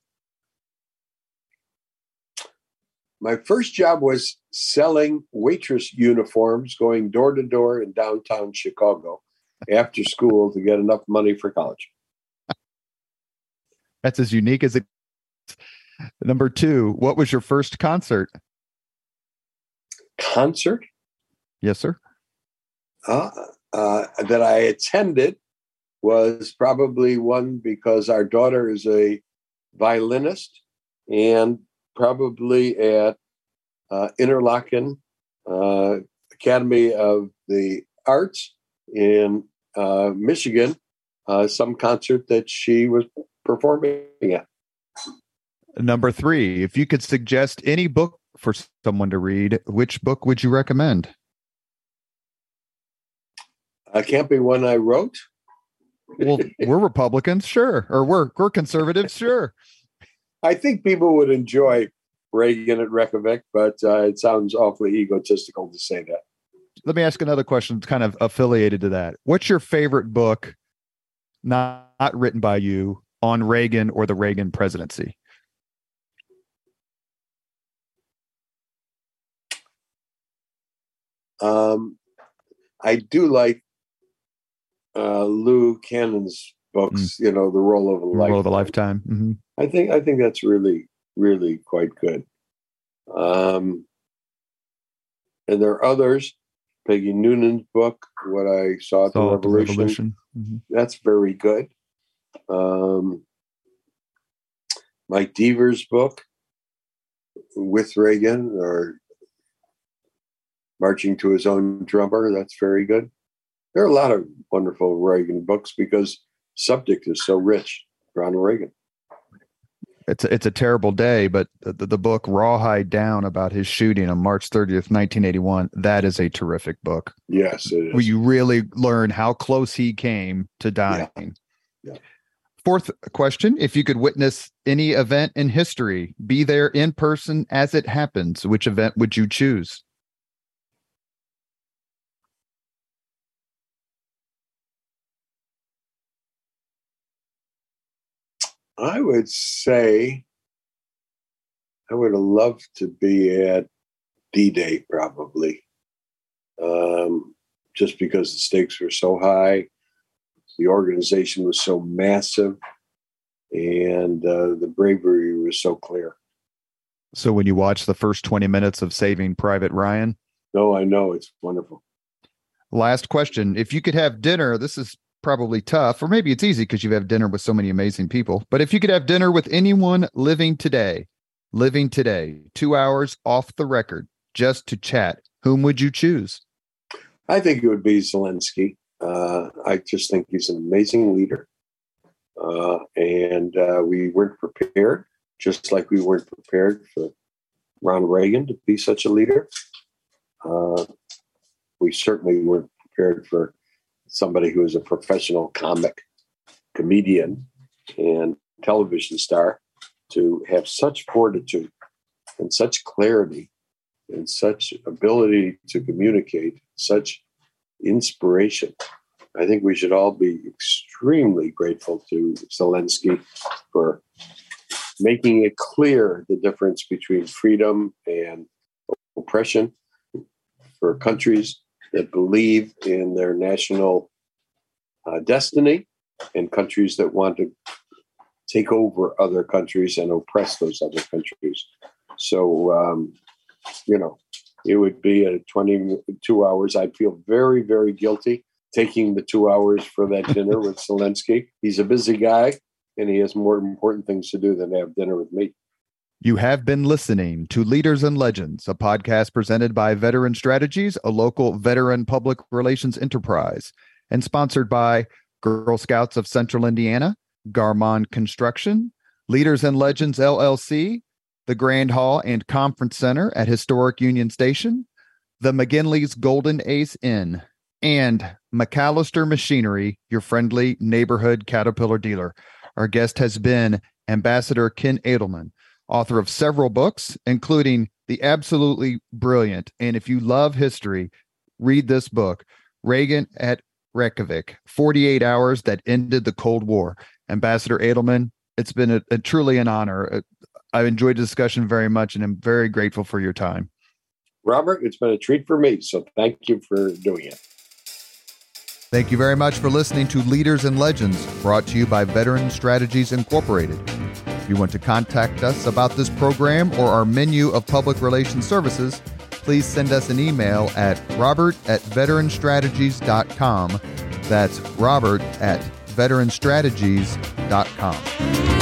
My first job was selling waitress uniforms, going door to door in downtown Chicago after school to get enough money for college. That's as unique as it. Number two, what was your first concert? Concert? Yes, sir. Uh, uh, that I attended was probably one because our daughter is a violinist and probably at uh, Interlochen uh, Academy of the Arts in uh, Michigan, uh, some concert that she was performing at. Number three, if you could suggest any book for someone to read, which book would you recommend? I can't be one I wrote. well, we're Republicans, sure, or we're we're conservatives, sure. I think people would enjoy Reagan at Reykjavik, but uh, it sounds awfully egotistical to say that. Let me ask another question, kind of affiliated to that. What's your favorite book, not, not written by you, on Reagan or the Reagan presidency? Um, I do like uh, Lou Cannon's books. Mm. You know, the role of a lifetime. Role of a lifetime. Mm-hmm. I think I think that's really really quite good. Um, and there are others. Peggy Noonan's book, What I Saw at the Revolution. The Revolution. Mm-hmm. That's very good. Um, Mike Deaver's book, With Reagan, or Marching to His Own Drummer, that's very good. There are a lot of wonderful Reagan books because subject is so rich. Ronald Reagan it's a, it's a terrible day, but the, the book Rawhide Down about his shooting on March 30th, 1981, that is a terrific book. Yes, Where you really learn how close he came to dying. Yeah. Yeah. Fourth question If you could witness any event in history, be there in person as it happens, which event would you choose? I would say I would have loved to be at D Day probably, um, just because the stakes were so high, the organization was so massive, and uh, the bravery was so clear. So, when you watch the first 20 minutes of Saving Private Ryan? No, I know. It's wonderful. Last question. If you could have dinner, this is probably tough, or maybe it's easy because you have had dinner with so many amazing people. But if you could have dinner with anyone living today, living today, two hours off the record, just to chat, whom would you choose? I think it would be Zelensky. Uh, I just think he's an amazing leader. Uh, and uh, we weren't prepared, just like we weren't prepared for Ronald Reagan to be such a leader. Uh, we certainly weren't prepared for somebody who is a professional comic comedian and television star to have such fortitude and such clarity and such ability to communicate, such inspiration. I think we should all be extremely grateful to Zelensky for making it clear the difference between freedom and oppression for countries that believe in their national uh, destiny and countries that want to take over other countries and oppress those other countries. So, um, you know, it would be at 22 hours. I'd feel very, very guilty taking the two hours for that dinner with Zelensky. He's a busy guy and he has more important things to do than have dinner with me. You have been listening to Leaders and Legends, a podcast presented by Veteran Strategies, a local veteran public relations enterprise, and sponsored by Girl Scouts of Central Indiana, Garmong Construction, Leaders and Legends LLC, the Grand Hall and Conference Center at Historic Union Station, the McGinley's Golden Ace Inn, and McAllister Machinery, your friendly neighborhood Caterpillar dealer. Our guest has been Ambassador Ken Adelman author of several books, including the absolutely brilliant. And if you love history, read this book Reagan at Reykjavik 48 Hours That Ended the Cold War. Ambassador Adelman, it's been a, a truly an honor. Uh, I enjoyed the discussion very much and I'm very grateful for your time. Robert, it's been a treat for me. So thank you for doing it. Thank you very much for listening to Leaders and Legends, brought to you by Veteran Strategies Incorporated. You want to contact us about this program or our menu of public relations services, please send us an email at robert at veteranstrategies.com. That's robert at veteranstrategies.com.